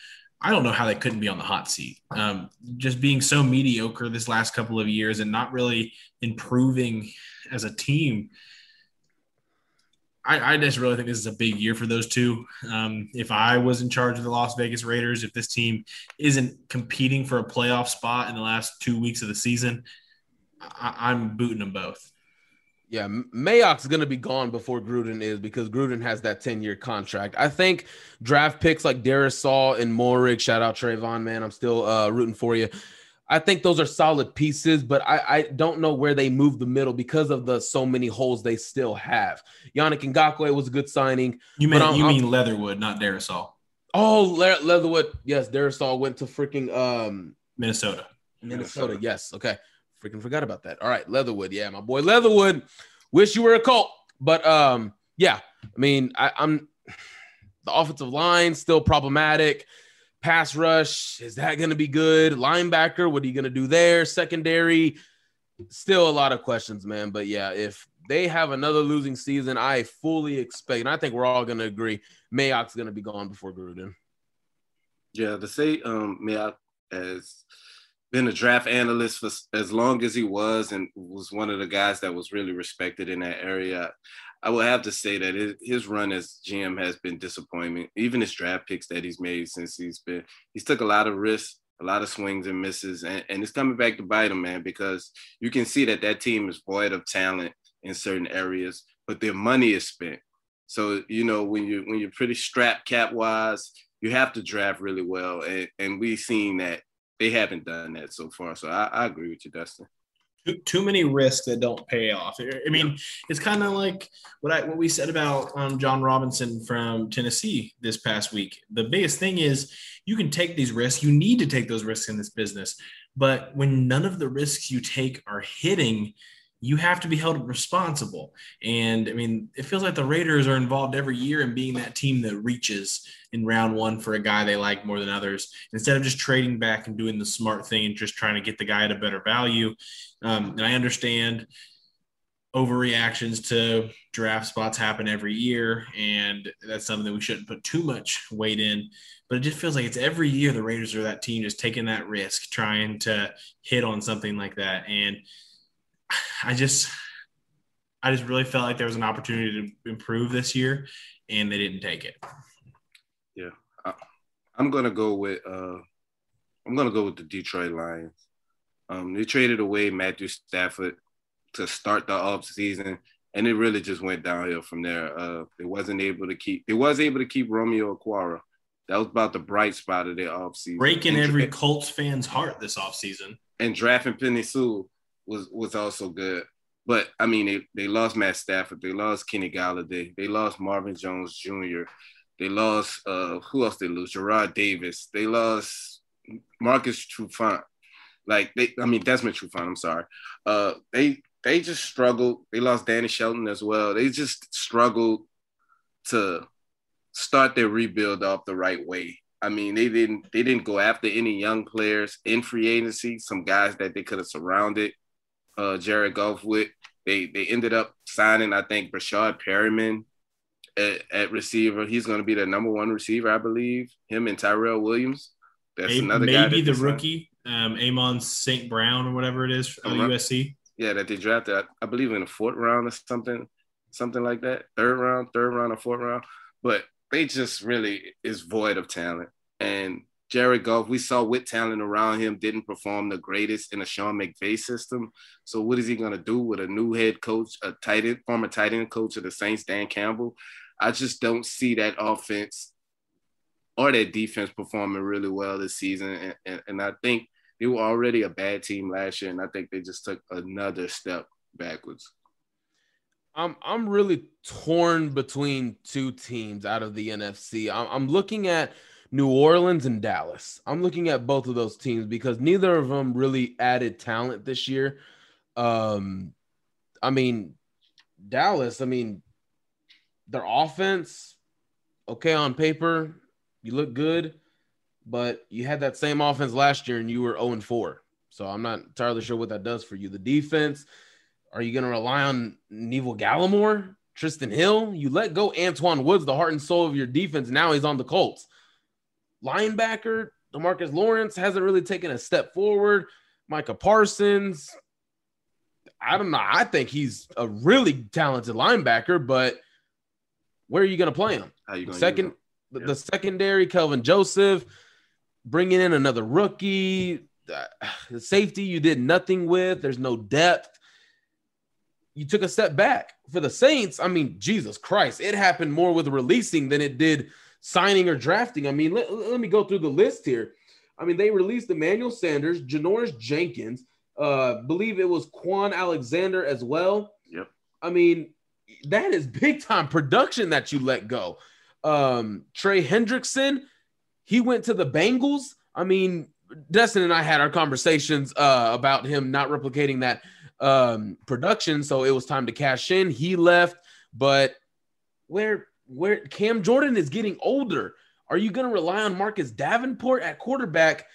I don't know how they couldn't be on the hot seat. Um, just being so mediocre this last couple of years and not really improving as a team. I, I just really think this is a big year for those two. Um, if I was in charge of the Las Vegas Raiders, if this team isn't competing for a playoff spot in the last two weeks of the season, I, I'm booting them both. Yeah, Mayock's going to be gone before Gruden is because Gruden has that 10 year contract. I think draft picks like Darrisaw and Moehrig, shout out Trevon, man. I'm still uh, rooting for you. I think those are solid pieces, but I, I don't know where they move the middle because of the so many holes they still have. Yannick Ngakoue was a good signing. You mean you I'm- mean Leatherwood, not Darrisaw, Oh, Le- Leatherwood. Yes, Darrisaw went to freaking um, Minnesota. Minnesota. Yes. Okay. Freaking forgot about that. All right. Leatherwood. Yeah, my boy Leatherwood. Wish you were a cult. But um, yeah. I mean, I, I'm the offensive line still problematic. Pass rush, is that gonna be good? Linebacker, what are you gonna do there? Secondary, still a lot of questions, man. But yeah, if they have another losing season, I fully expect, and I think we're all gonna agree, Mayock's gonna be gone before Gruden. Yeah, to say um Mayock has been a draft analyst for as long as he was and was one of the guys that was really respected in that area. I would have to say that his, his run as GM has been disappointment. Even his draft picks that he's made since he's been, he's took a lot of risks, a lot of swings and misses, and, and it's coming back to bite him, man, because you can see that that team is void of talent in certain areas, but their money is spent. So you know when you when you're pretty strapped cap wise, you have to draft really well, and and we've seen that they haven't done that so far. So I, I agree with you, Destin. too, too many risks that don't pay off. I mean, it's kind of like what I what we said about um, Jon Robinson from Tennessee this past week. The biggest thing is you can take these risks. You need to take those risks in this business, but when none of the risks you take are hitting. You have to be held responsible. And I mean, it feels like the Raiders are involved every year in being that team that reaches in round one for a guy they like more than others instead of just trading back and doing the smart thing and just trying to get the guy at a better value. Um, and I understand overreactions to draft spots happen every year, and that's something that we shouldn't put too much weight in. But it just feels like it's every year the Raiders are that team just taking that risk, trying to hit on something like that. And I just, I just really felt like there was an opportunity to improve this year, and they didn't take it. Yeah, I, am gonna go with uh, I'm gonna go with the Detroit Lions. Um, they traded away Matthew Stafford to start the off season, and it really just went downhill from there. Uh, they wasn't able to keep. They was able to keep Romeo Okwara. That was about the bright spot of their offseason. Breaking and, every Colts fan's heart this offseason. And drafting Penei Sewell was was also good. But I mean, they, they lost Matt Stafford, they lost Kenny Golladay, they lost Marvin Jones Jr., they lost uh who else they lose? Jarrad Davis, they lost Marcus Trufant. Like they, I mean Desmond Trufant. I'm sorry. Uh, they they just struggled. They lost Danny Shelton as well. They just struggled to start their rebuild off the right way. I mean, they didn't they didn't go after any young players in free agency. Some guys that they could have surrounded uh, Jared Goff with. They they ended up signing, I think, Breshad Perryman at, at receiver. He's going to be the number one receiver, I believe. Him and Tyrell Williams. That's maybe, another guy. Maybe the rookie, um, Amon St. Brown or whatever it is, uh, USC. Yeah, that they drafted, I, I believe, in the fourth round or something, something like that. Third round, third round, or fourth round. But they just really is void of talent. And Jared Goff, we saw with talent around him, didn't perform the greatest in a Sean McVay system. So what is he going to do with a new head coach, a tight end, former tight end coach of the Saints, Dan Campbell? I just don't see that offense or that defense performing really well this season. And, and, and I think they were already a bad team last year, and I think they just took another step backwards. I'm I'm really torn between two teams out of the NFC. I'm, I'm looking at New Orleans and Dallas. I'm looking at both of those teams because neither of them really added talent this year. Um, I mean, Dallas. I mean, their offense, okay on paper, you look good but you had that same offense last year and you were 0 4. So I'm not entirely sure what that does for you. The defense, are you going to rely on Neville Gallimore, Trysten Hill? You let go Antwaun Woods, the heart and soul of your defense. Now he's on the Colts. Linebacker, Demarcus Lawrence hasn't really taken a step forward. Micah Parsons, I don't know. I think he's a really talented linebacker, but where are you going to play him? How you Second, the, the secondary, Kelvin Joseph bringing in another rookie, the safety you did nothing with. There's no depth. You took a step back for the Saints. I mean, Jesus Christ, it happened more with releasing than it did signing or drafting. I mean, let, let me go through the list here. I mean, they released Emmanuel Sanders, Janoris Jenkins, uh, believe it was Kwon Alexander as well. Yep. I mean, that is big time production that you let go. Um, Trey Hendrickson, he went to the Bengals. I mean, Destin and I had our conversations uh, about him not replicating that um, production, so it was time to cash in. He left, but where where Cam Jordan is getting older, are you going to rely on Marcus Davenport at quarterback,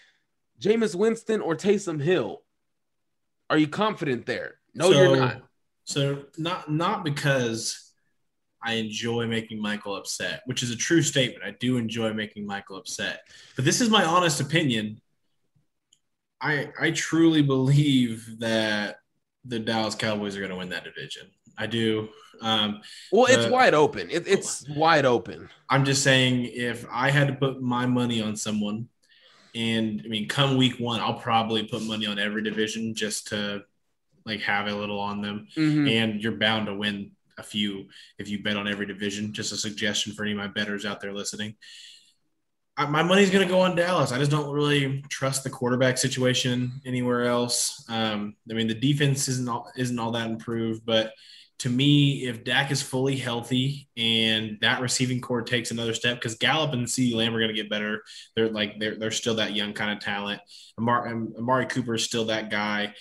Jameis Winston, or Taysom Hill? Are you confident there? No, so, you're not. So not not because I enjoy making Michael upset, which is a true statement. I do enjoy making Michael upset. But this is my honest opinion. I I truly believe that the Dallas Cowboys are going to win that division. I do. Um, well, it's wide open. It, it's wide open. I'm just saying, if I had to put my money on someone, and I mean, come week one, I'll probably put money on every division just to like have a little on them. Mm-hmm. And you're bound to win a few if you bet on every division. Just a suggestion for any of my betters out there listening. My money's going to go on Dallas. I just don't really trust the quarterback situation anywhere else. Um, I mean, the defense isn't all, isn't all that improved, but to me, if Dak is fully healthy and that receiving core takes another step, because Gallup and CeeDee Lamb are going to get better. They're like they're they're still that young kind of talent. Amari, Amari Cooper is still that guy.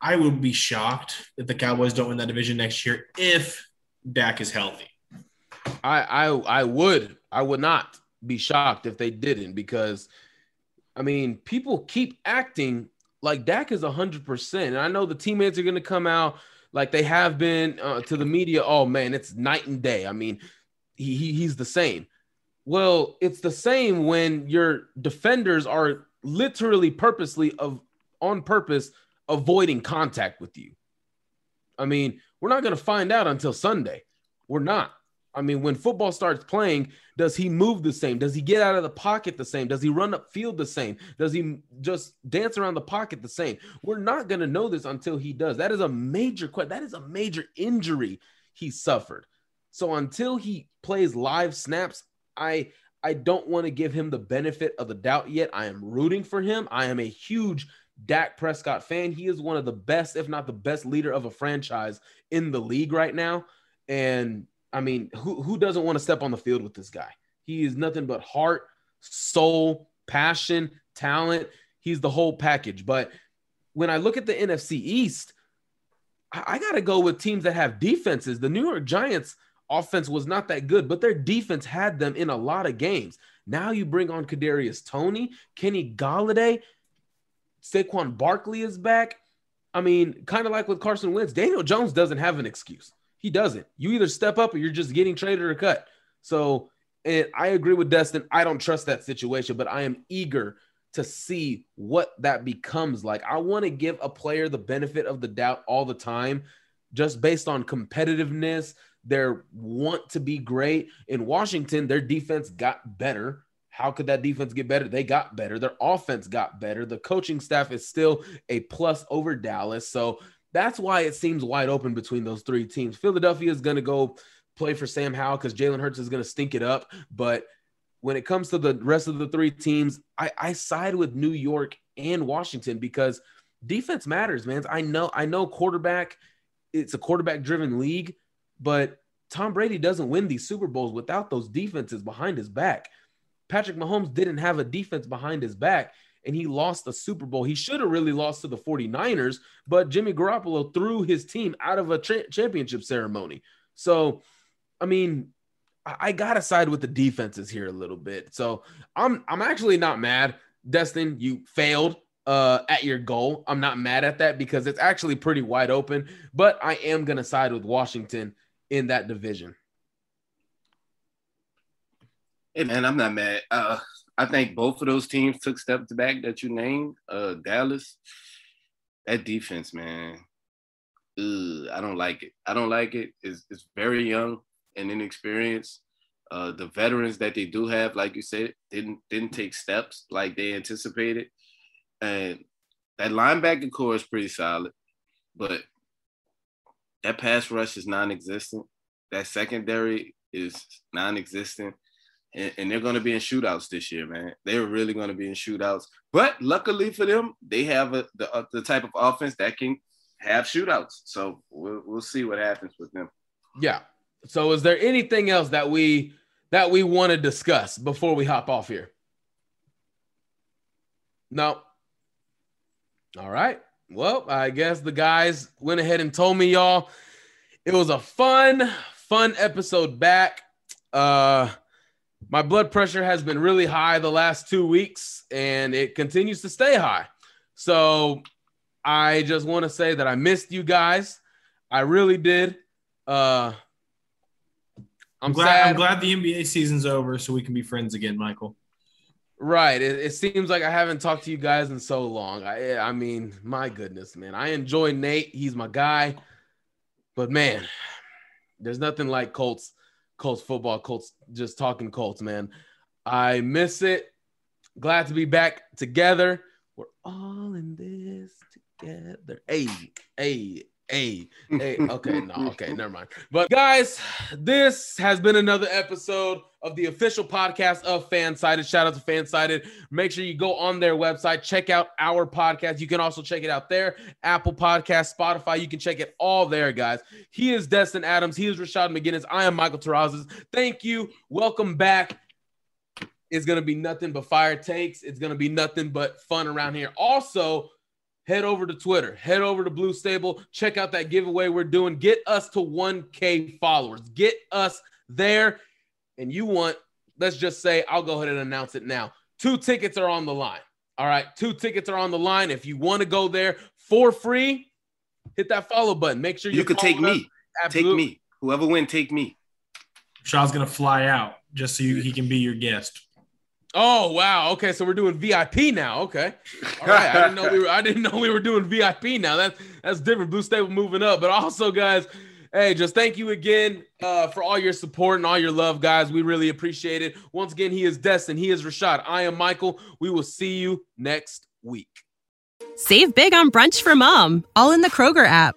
I would be shocked if the Cowboys don't win that division next year if Dak is healthy. I I I would I would not be shocked if they didn't because I mean people keep acting like Dak is hundred percent, and I know the teammates are going to come out. like they have been uh, to the media. Oh man, it's night and day. I mean, he, he he's the same. Well, it's the same when your defenders are literally purposely of on purpose avoiding contact with you. I mean, we're not going to find out until Sunday. We're not. I mean, when football starts playing, does he move the same? Does he get out of the pocket the same? Does he run up field the same? Does he just dance around the pocket the same? We're not going to know this until he does. That is a major question. That is a major injury he suffered. So until he plays live snaps, I I don't want to give him the benefit of the doubt yet. I am rooting for him. I am a huge Dak Prescott fan. He is one of the best, if not the best leader of a franchise in the league right now. And I mean, who, who doesn't want to step on the field with this guy? He is nothing but heart, soul, passion, talent. He's the whole package. But when I look at the NFC East, I, I got to go with teams that have defenses. The New York Giants offense was not that good, but their defense had them in a lot of games. Now you bring on Kadarius Toney, Kenny Golladay, Saquon Barkley is back. I mean, kind of like with Carson Wentz, Daniel Jones doesn't have an excuse. He doesn't. You either step up or you're just getting traded or cut. So, and I agree with Destin. I don't trust that situation, but I am eager to see what that becomes like. I want to give a player the benefit of the doubt all the time, just based on competitiveness, their want to be great. In Washington, their defense got better. How could that defense get better? They got better. Their offense got better. The coaching staff is still a plus over Dallas. So that's why it seems wide open between those three teams. Philadelphia is going to go play for Sam Howell because Jalen Hurts is going to stink it up. But when it comes to the rest of the three teams, I, I side with New York and Washington because defense matters, man. I know, I know quarterback, it's a quarterback driven league, but Tom Brady doesn't win these Super Bowls without those defenses behind his back. Patrick Mahomes didn't have a defense behind his back and he lost the Super Bowl. He should have really lost to the 49ers, but Jimmy Garoppolo threw his team out of a tra- championship ceremony. So, I mean, I-, I gotta side with the defenses here a little bit. So I'm I'm actually not mad. Destin, you failed uh, at your goal. I'm not mad at that because it's actually pretty wide open, but I am gonna side with Washington in that division. Hey man, I'm not mad. Uh, I think both of those teams took steps back that you named. Uh, Dallas, that defense, man. Ugh, I don't like it. I don't like it. It's, it's very young and inexperienced. Uh, the veterans that they do have, like you said, didn't didn't take steps like they anticipated. And that linebacker core is pretty solid, but that pass rush is non-existent. That secondary is non-existent and, and they're going to be in shootouts this year, man. They're really going to be in shootouts. But luckily for them, they have a, the uh, the type of offense that can have shootouts. So we'll we'll see what happens with them. Yeah. So is there anything else that we that we want to discuss before we hop off here? No. All right. Well, I guess the guys went ahead and told me y'all it was a fun fun episode back. Uh my blood pressure has been really high the last two weeks and it continues to stay high. So I just want to say that I missed you guys. I really did. Uh, I'm, I'm glad. I'm glad the NBA season's over, so we can be friends again, Michael. Right. It, it, seems like I haven't talked to you guys in so long. I, I mean, my goodness, man. I enjoy Nate. He's my guy. But man, there's nothing like Colts Colts football, Colts just talking Colts, man. I miss it. Glad to be back together. We're all in this together. Hey, hey, hey, hey. Okay, no, okay, never mind. But guys, this has been another episode of the official podcast of Fansided. Shout out to Fansided. Make sure you go on their website, check out our podcast. You can also check it out there, Apple Podcast, Spotify. You can check it all there, guys. He is Destin Adams. He is Rashad McGinnis. I am Michael Terrazas. Thank you. Welcome back. It's gonna be nothing but fire takes. It's gonna be nothing but fun around here. Also, head over to Twitter, head over to Blue Stable, check out that giveaway we're doing. Get us to 1K followers. Get us there. And you want, let's just say, I'll go ahead and announce it now. Two tickets are on the line. All right. Two tickets are on the line. If you want to go there for free, hit that follow button. Make sure You you could take following us. me. Take Absolutely. me. Whoever win, take me. Shaw's gonna fly out just so you, he can be your guest. Oh wow. Okay, so we're doing VIP now. Okay. All right. I didn't know we were. I didn't know we were doing VIP now. That's that's different. Blue Stable moving up, but also, guys, hey, just thank you again uh, for all your support and all your love, guys. We really appreciate it. Once again, he is Destin. He is Rashad. I am Michael. We will see you next week. Save big on brunch for mom, all in the Kroger app.